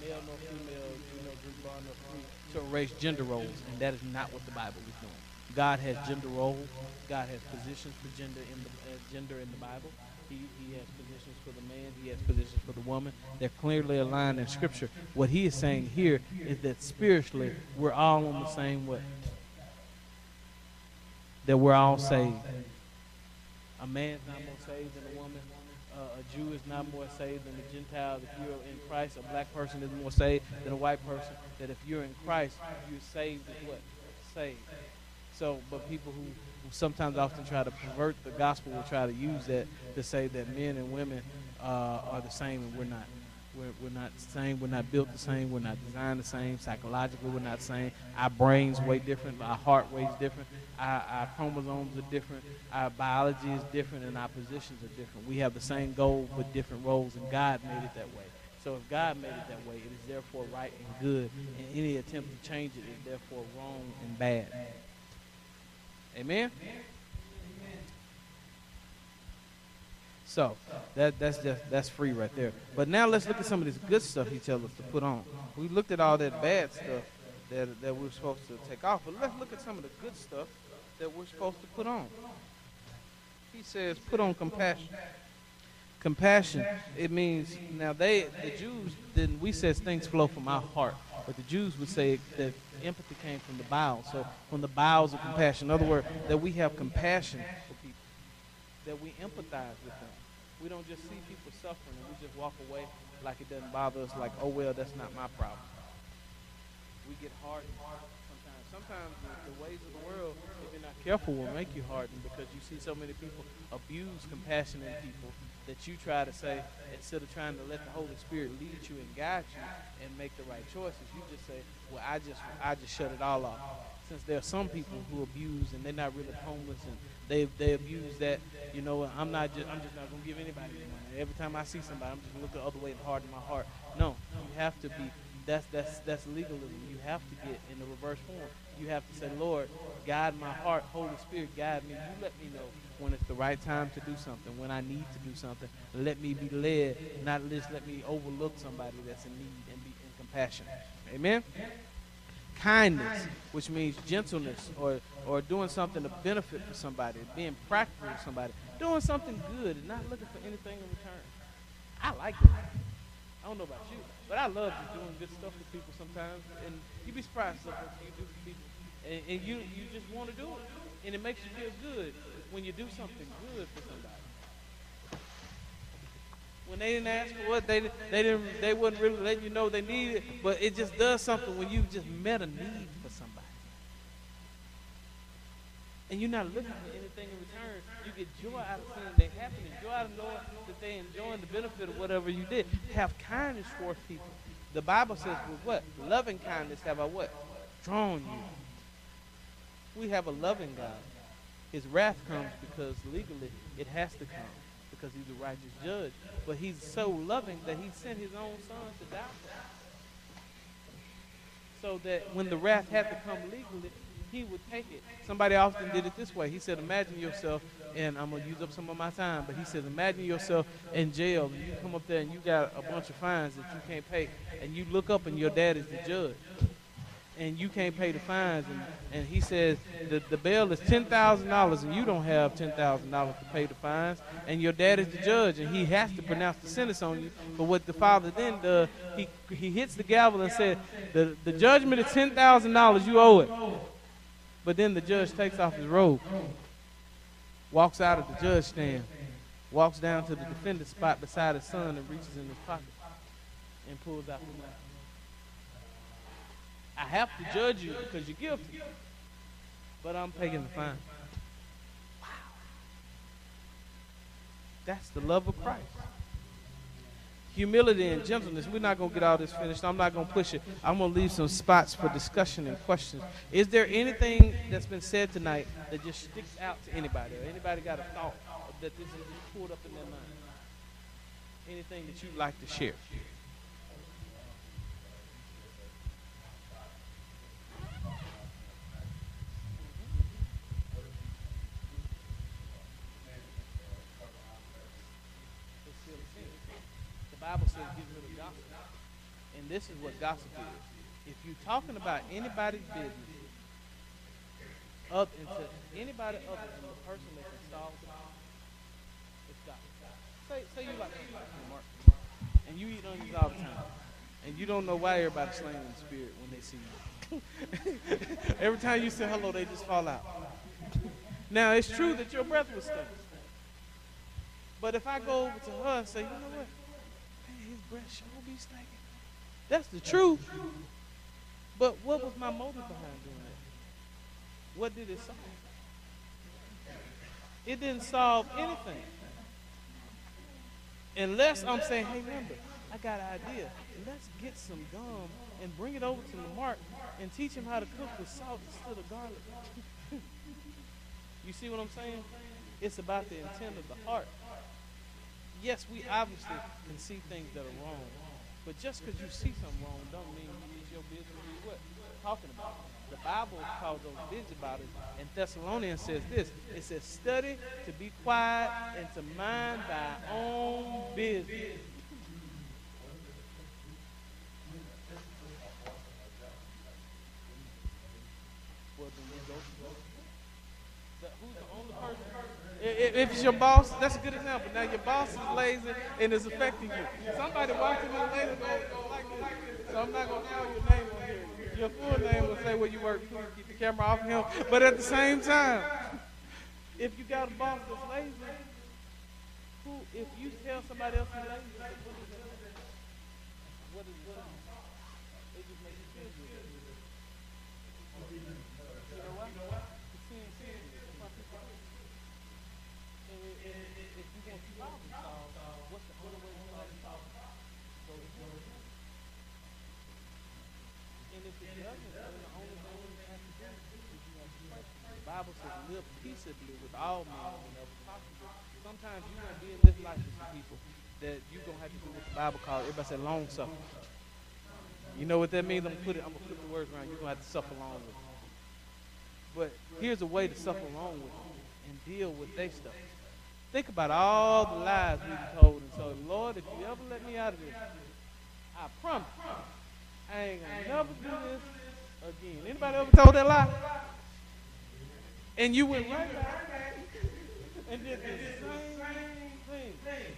male nor female, you know, Greek bond nor free to erase gender roles, and that is not what the Bible is doing. God has gender roles. God has positions for gender in the uh, gender in the Bible. He, he has positions for the man. He has positions for the woman. They're clearly aligned in Scripture. What he is saying here is that spiritually we're all on the same way. That we're all saved. A man's not more saved than a woman. Uh, a Jew is not more saved than a Gentile. If you're in Christ, a black person is more saved than a white person. That if you're in Christ, you're saved as what? Saved. So, but people who, sometimes often try to pervert the gospel will try to use that to say that men and women uh, are the same, and we're not. We're, we're not the same. We're not built the same. We're not designed the same. Psychologically, we're not the same. Our brains weigh different. Our heart weighs different. Our, our chromosomes are different. Our biology is different, and our positions are different. We have the same goal, but different roles, and God made it that way. So if God made it that way, it is therefore right and good, and any attempt to change it is therefore wrong and bad. Amen. Amen. So that that's just that's free right there. But now let's look at some of this good stuff he tells us to put on. We looked at all that bad stuff that that we're supposed to take off, but let's look at some of the good stuff that we're supposed to put on. He says, put on compassion. Compassion. It means now they the Jews didn't we says things flow from our heart. But the Jews would say that empathy came from the bowels. So from the bowels of compassion. In other words, that we have compassion for people. That we empathize with them. We don't just see people suffering and we just walk away like it doesn't bother us, like, oh well, that's not my problem. We get hardened sometimes. The, the ways of the world, if you're not careful, will make you harden because you see so many people abuse compassion in people that you try to say, instead of trying to let the Holy Spirit lead you and guide you and make the right choices, you just say, well, I just, I just shut it all off. Since there are some people who abuse and they're not really homeless and they, they abuse that, you know, I'm not just, I'm just not gonna give anybody money. Every time I see somebody, I'm just gonna look the other way and harden my heart. No, you have to be. That's that's that's legalism. You have to get in the reverse form. You have to say, Lord, guide my heart. Holy Spirit, guide me. You let me know when it's the right time to do something, when I need to do something. Let me be led, not just let me overlook somebody that's in need and be in compassion. Amen? Kindness, which means gentleness or, or doing something to benefit for somebody, being practical with somebody, doing something good and not looking for anything in return. I like it. I don't know about you, but I love just doing good stuff for people sometimes. And you'd be surprised what you do for people. And, and you, you just want to do it. And it makes you feel good when you do something good for somebody. When they didn't ask for what they they didn't they wouldn't really let you know they needed, but it just does something when you just met a need for somebody. And you're not looking for anything in return. You get joy out of seeing they happen and joy out of knowing they enjoying the benefit of whatever you did. Have kindness towards people. The Bible says with what? Loving kindness have I what? Drawn you. We have a loving God. His wrath comes because legally it has to come because he's a righteous judge. But he's so loving that he sent his own son to die for us. So that when the wrath had to come legally, he would take it. Somebody often did it this way. He said, Imagine yourself, and I'm going to use up some of my time, but he says, Imagine yourself in jail, and you come up there and you got a bunch of fines that you can't pay, and you look up and your dad is the judge. And you can't pay the fines, and, and he says the, the bail is ten thousand dollars, and you don't have ten thousand dollars to pay the fines, and your dad is the judge, and he has to pronounce the sentence on you. But what the father then does, he he hits the gavel and said, the the judgment is ten thousand dollars, you owe it. But then the judge takes off his robe, walks out of the judge stand, walks down to the defendant's spot beside his son, and reaches in his pocket and pulls out the money. I have to judge you because you're guilty, but I'm paying the fine. Wow. That's the love of Christ. Humility and gentleness. We're not going to get all this finished. I'm not going to push it. I'm going to leave some spots for discussion and questions. Is there anything that's been said tonight that just sticks out to anybody? Or anybody got a thought that this is pulled up in their mind? Anything that you'd like to share? The Bible says get rid of gossip. And this is what gossip is. If you're talking about anybody's business, up into anybody other than the person that can it's gossip. Say, say you like Mark, and you eat onions all the time, and you don't know why everybody's slaying in the spirit when they see you. Every time you say hello, they just fall out. Now, it's true that your breath was stinking. But if I go over to her and say, you know what? Sure be stinking. That's the truth. But what was my motive behind doing that? What did it solve? It didn't solve anything. Unless I'm saying, hey, remember, I got an idea. Let's get some gum and bring it over to Lamarck and teach him how to cook with salt instead of garlic. you see what I'm saying? It's about the intent of the heart. Yes, we obviously can see things that are wrong, but just because you see something wrong, don't mean it's your business be what talking about. The Bible calls those busybodies, and Thessalonians says this. It says, "Study to be quiet and to mind thy own business." Well, then you go the, who's the only person? If, it's your boss, that's a good example. Now your boss is lazy and is affecting you. Somebody watching later don't, don't like this, so I'm not gonna call your name on here. Your full name will say where you work. Keep the camera off him. But at the same time, if you got a boss that's lazy, who? If you tell somebody else you're lazy, what is it? What is it? It just makes you feel good. You know what? The sin kills you. That's why people do it. And i- i- i- if you want your problem solved, what's the only way to solve the problem? Go to Jesus. And if it doesn't, then the only thing you have to do is you have to pray. The Bible says, live peaceably with all men whenever possible. Sometimes you're going to be in this life with some people that you're going to have to do what the Bible calls, everybody say long suffering. You know what that means? I'm going to put going to the words around. You're going to have to suffer along with it. But here's a way to suffer along with it and deal with their stuff. Think about all the lies we've been told and so, Lord, if you ever let me out of this, I promise I ain't gonna never do this again. Anybody ever told that lie? And you went right back and did the same thing.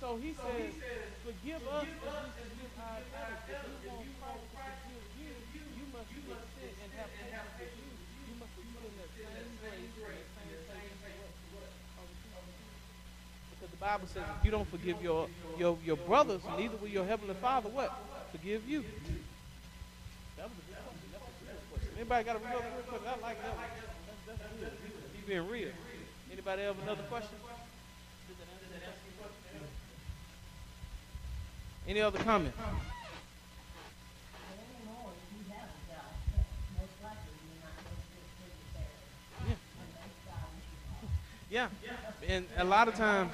So he says, forgive us as we forgive our debtors. If you want Christ to forgive you, you must extend and have with you. You must same grace and that same to what? Other people. Because the Bible says if you don't forgive your, your, your brothers, neither will your heavenly Father what? Forgive you. That was a good question. That's a real question. Anybody got a real good question? I like that one. He, being real. Anybody have another question? Any other comment? Yeah. And a lot of times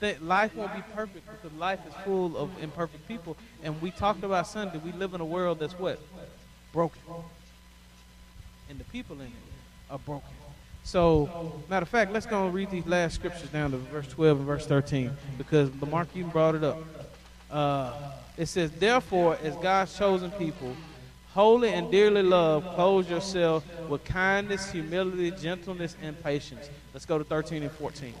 that life won't be perfect because life is full of imperfect people. And we talked about Sunday, we live in a world that's what? Broken. and the people in it are broken. So, matter of fact, let's go and read these last scriptures down to verse 12 and verse 13 because the Mark even brought it up. Uh, it says, Therefore, as God's chosen people, holy and dearly loved, clothe yourself with kindness, humility, gentleness, and patience. Let's go to 13 and 14.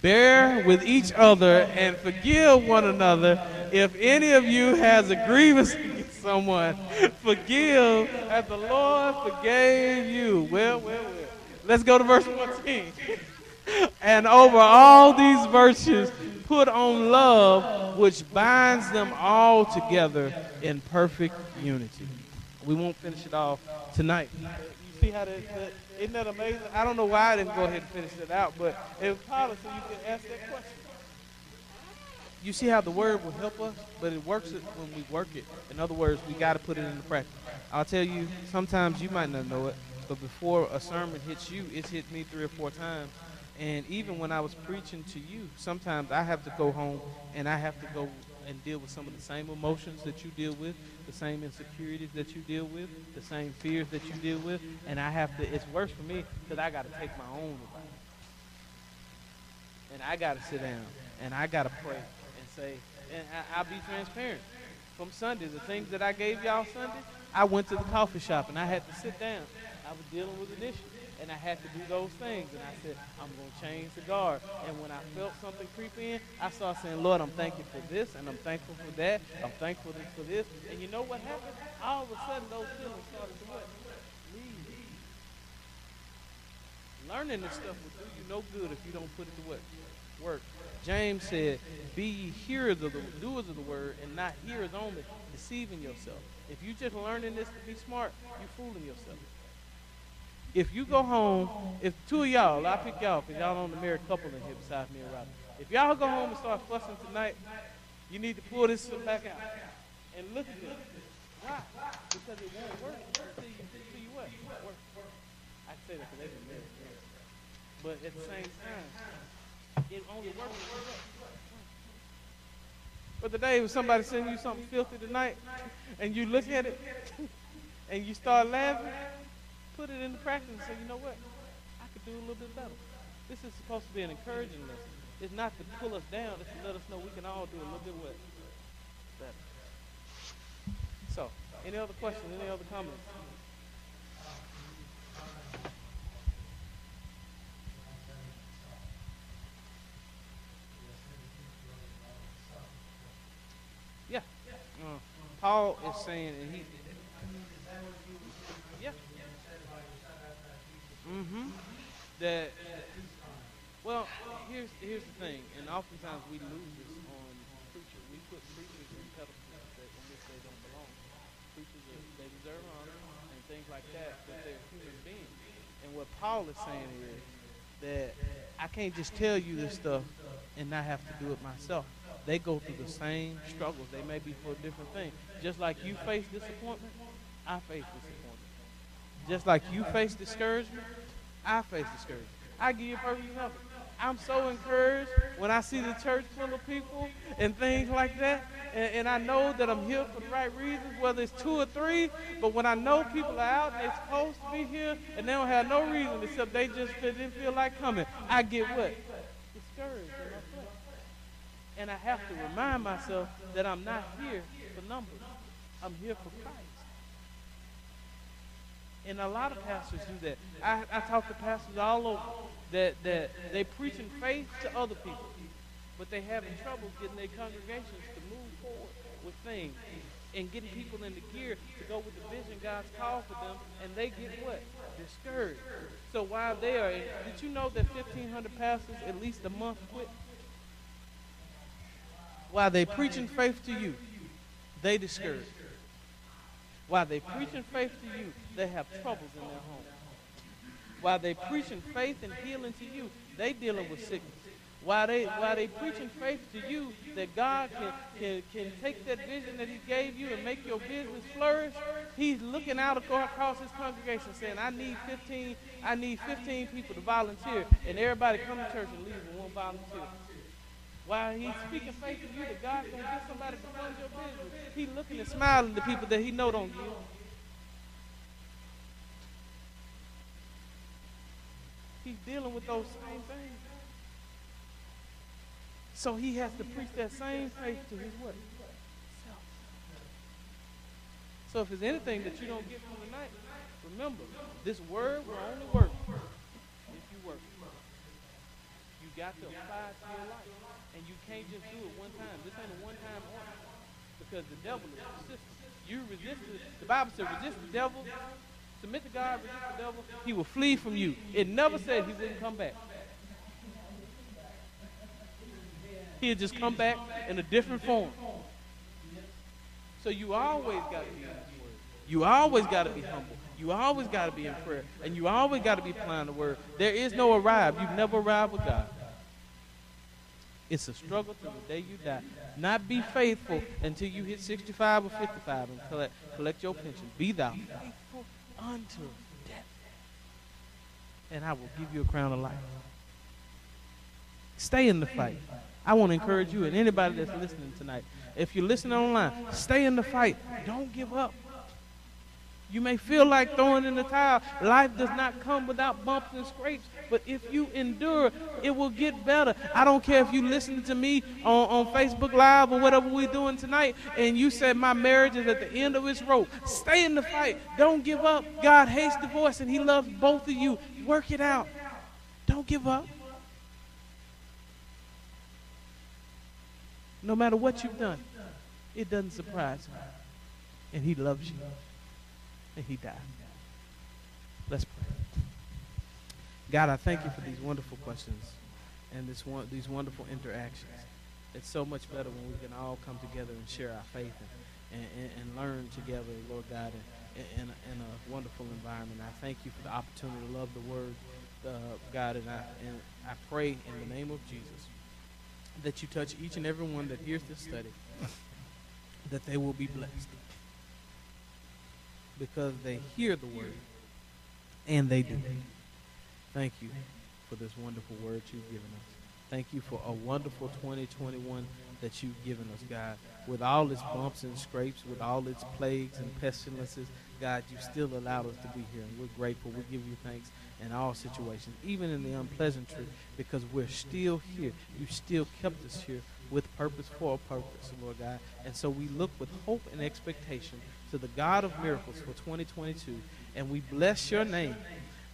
Bear with each other and forgive one another. If any of you has a against someone, forgive as the Lord forgave you. Well, well, well. Let's go to verse 14. and over all these virtues, put on love, which binds them all together in perfect unity. We won't finish it off tonight. You see how that, that isn't that amazing? I don't know why I didn't go ahead and finish it out, but it was so you can ask that question. You see how the word will help us, but it works when we work it. In other words, we got to put it into practice. I'll tell you, sometimes you might not know it, but before a sermon hits you, it's hit me three or four times. And even when I was preaching to you, sometimes I have to go home and I have to go and deal with some of the same emotions that you deal with, the same insecurities that you deal with, the same fears that you deal with, and I have to. It's worse for me because I got to take my own advice, and I got to sit down and I got to pray say, and I, I'll be transparent. From Sunday, the things that I gave y'all Sunday, I went to the coffee shop and I had to sit down. I was dealing with an issue and I had to do those things. And I said, I'm going to change the guard. And when I felt something creep in, I started saying, Lord, I'm thankful for this, and I'm thankful for that. I'm thankful for this. And you know what happened? All of a sudden, those feelings started to what? Leave. Learning this stuff will do you no good if you don't put it to what? Work. James said, Be ye hearers of the doers of the word, and not hearers only, deceiving yourself. If you just learning this to be smart, you're fooling yourself if you go home, if two of y'all, I pick y'all because y'all on the married couple in here besides me and Robin. If y'all go home and start fussing tonight, you need to pull this back out and look at this. Why? Because it won't work until you, you what? I say that because they've been married. But at the same time, it only works But today, when somebody sends you something filthy tonight, and you look at it, and you start laughing, put it into practice and say, you know what? I could do a little bit better. This is supposed to be an encouraging lesson. It's not to pull us down. It's to let us know we can all do a little bit what? Better. So, any other questions? Any other comments? Yeah. Uh, Paul is saying, and he Mm-hmm. That well, here's here's the thing, and oftentimes we lose this on preachers. We put preachers in pedestals that in which they don't belong. Preachers are, they deserve honor and things like that, but they're human beings. And what Paul is saying is that I can't just tell you this stuff and not have to do it myself. They go through the same struggles. They may be for a different thing. Just like you face disappointment, I face disappointment. Just like you face discouragement, I face discouragement. I give you perfect example. I'm so encouraged when I see the church full of people and things like that. And, and, I know that I'm here for the right reasons, whether it's two or three. But when I know people are out and they're supposed to be here and they don't have no reason except they just didn't feel like coming, I get what? Discouraged. And I have to remind myself that I'm not here for numbers. I'm here for Christ. And a lot of pastors do that. I, I talk to pastors all over that, that they preaching faith to other people, but they having trouble getting their congregations to move forward with things and getting people in the gear to go with the vision God's called for them, and they get what? Discouraged. So while they are, did you know that 1,500 pastors at least a month quit? While they preaching faith to you, they discouraged. While they preaching faith to you, they have troubles in their home. While they preaching faith and healing to you, they dealing with sickness. While they while they preaching faith to you that God can, can, can take that vision that He gave you and make your business flourish, He's looking out across His congregation saying, "I need 15, I need 15 people to volunteer, and everybody come to church and leave with one volunteer." While he's speaking faith to you that God's gonna get somebody to fund your business, He's looking and smiling to people that He know don't give. he's dealing with those same things. So he has to preach that same faith to his what? Self. So if there's anything that you don't get from tonight, remember, this word will only work if you work. You got to apply it to your life. And you can't just do it one time. This ain't a one-time order. Because the devil is persistent. You resist it. The Bible says resist the devil, submit to God, resist the devil, he will flee from you. It never said he wouldn't come back. He'll just come back in a different form. So you always got to be. You always got to be humble. You always got to be in prayer. And you always got to be applying the Word. There is no arrive. You've never arrived with God. It's a struggle till the day you die. Not be faithful until you hit 65 or 55 and collect, collect your pension. Be thou faithful unto death. And I will give you a crown of life. Stay in the fight. I want to encourage you and anybody that's listening tonight. If you're listening online, stay in the fight. Don't give up. You may feel like throwing in the towel. Life does not come without bumps and scrapes. But if you endure, it will get better. I don't care if you listen to me on, on Facebook Live or whatever we're doing tonight, and you said my marriage is at the end of its rope. Stay in the fight. Don't give up. God hates divorce, and He loves both of you. Work it out. Don't give up. No matter what you've done, it doesn't surprise him. And he loves you. And he died. Let's pray. God, I thank you for these wonderful questions and this one, these wonderful interactions. It's so much better when we can all come together and share our faith and, and, and learn together, Lord God, in, in, a, in a wonderful environment. I thank you for the opportunity to love the Word, uh, God, and I, and I pray in the name of Jesus that you touch each and every one that hears this study, that they will be blessed. Because they hear the word and they do. Thank you for this wonderful word you've given us. Thank you for a wonderful 2021 that you've given us, God. With all its bumps and scrapes, with all its plagues and pestilences, God, you still allowed us to be here. And we're grateful. We give you thanks in all situations, even in the unpleasantry, because we're still here. You still kept us here with purpose for a purpose, Lord God. And so we look with hope and expectation to the God of miracles for 2022, and we bless your name.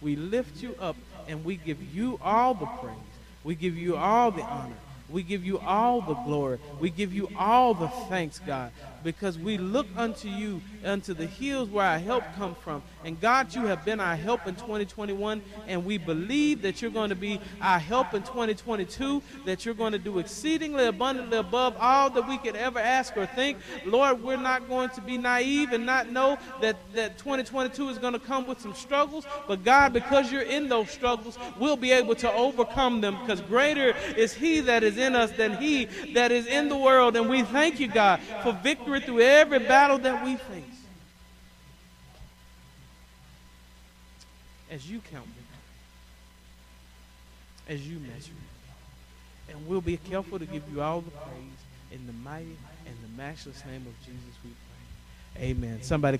We lift you up, and we give you all the praise. We give you all the honor. We give you all the glory. We give you all the thanks, God, because we look unto you, unto the hills where our help come from. And God, you have been our help in 2021, and we believe that you're going to be our help in 2022, that you're going to do exceedingly abundantly above all that we could ever ask or think. Lord, we're not going to be naive and not know that, that 2022 is going to come with some struggles, but God, because you're in those struggles, we'll be able to overcome them because greater is He that is in us than He that is in the world. And we thank you, God, for victory through every battle that we face. As you count victory, as you measure. And we'll be careful to give you all the praise in the mighty and the matchless name of Jesus we pray. Amen. Somebody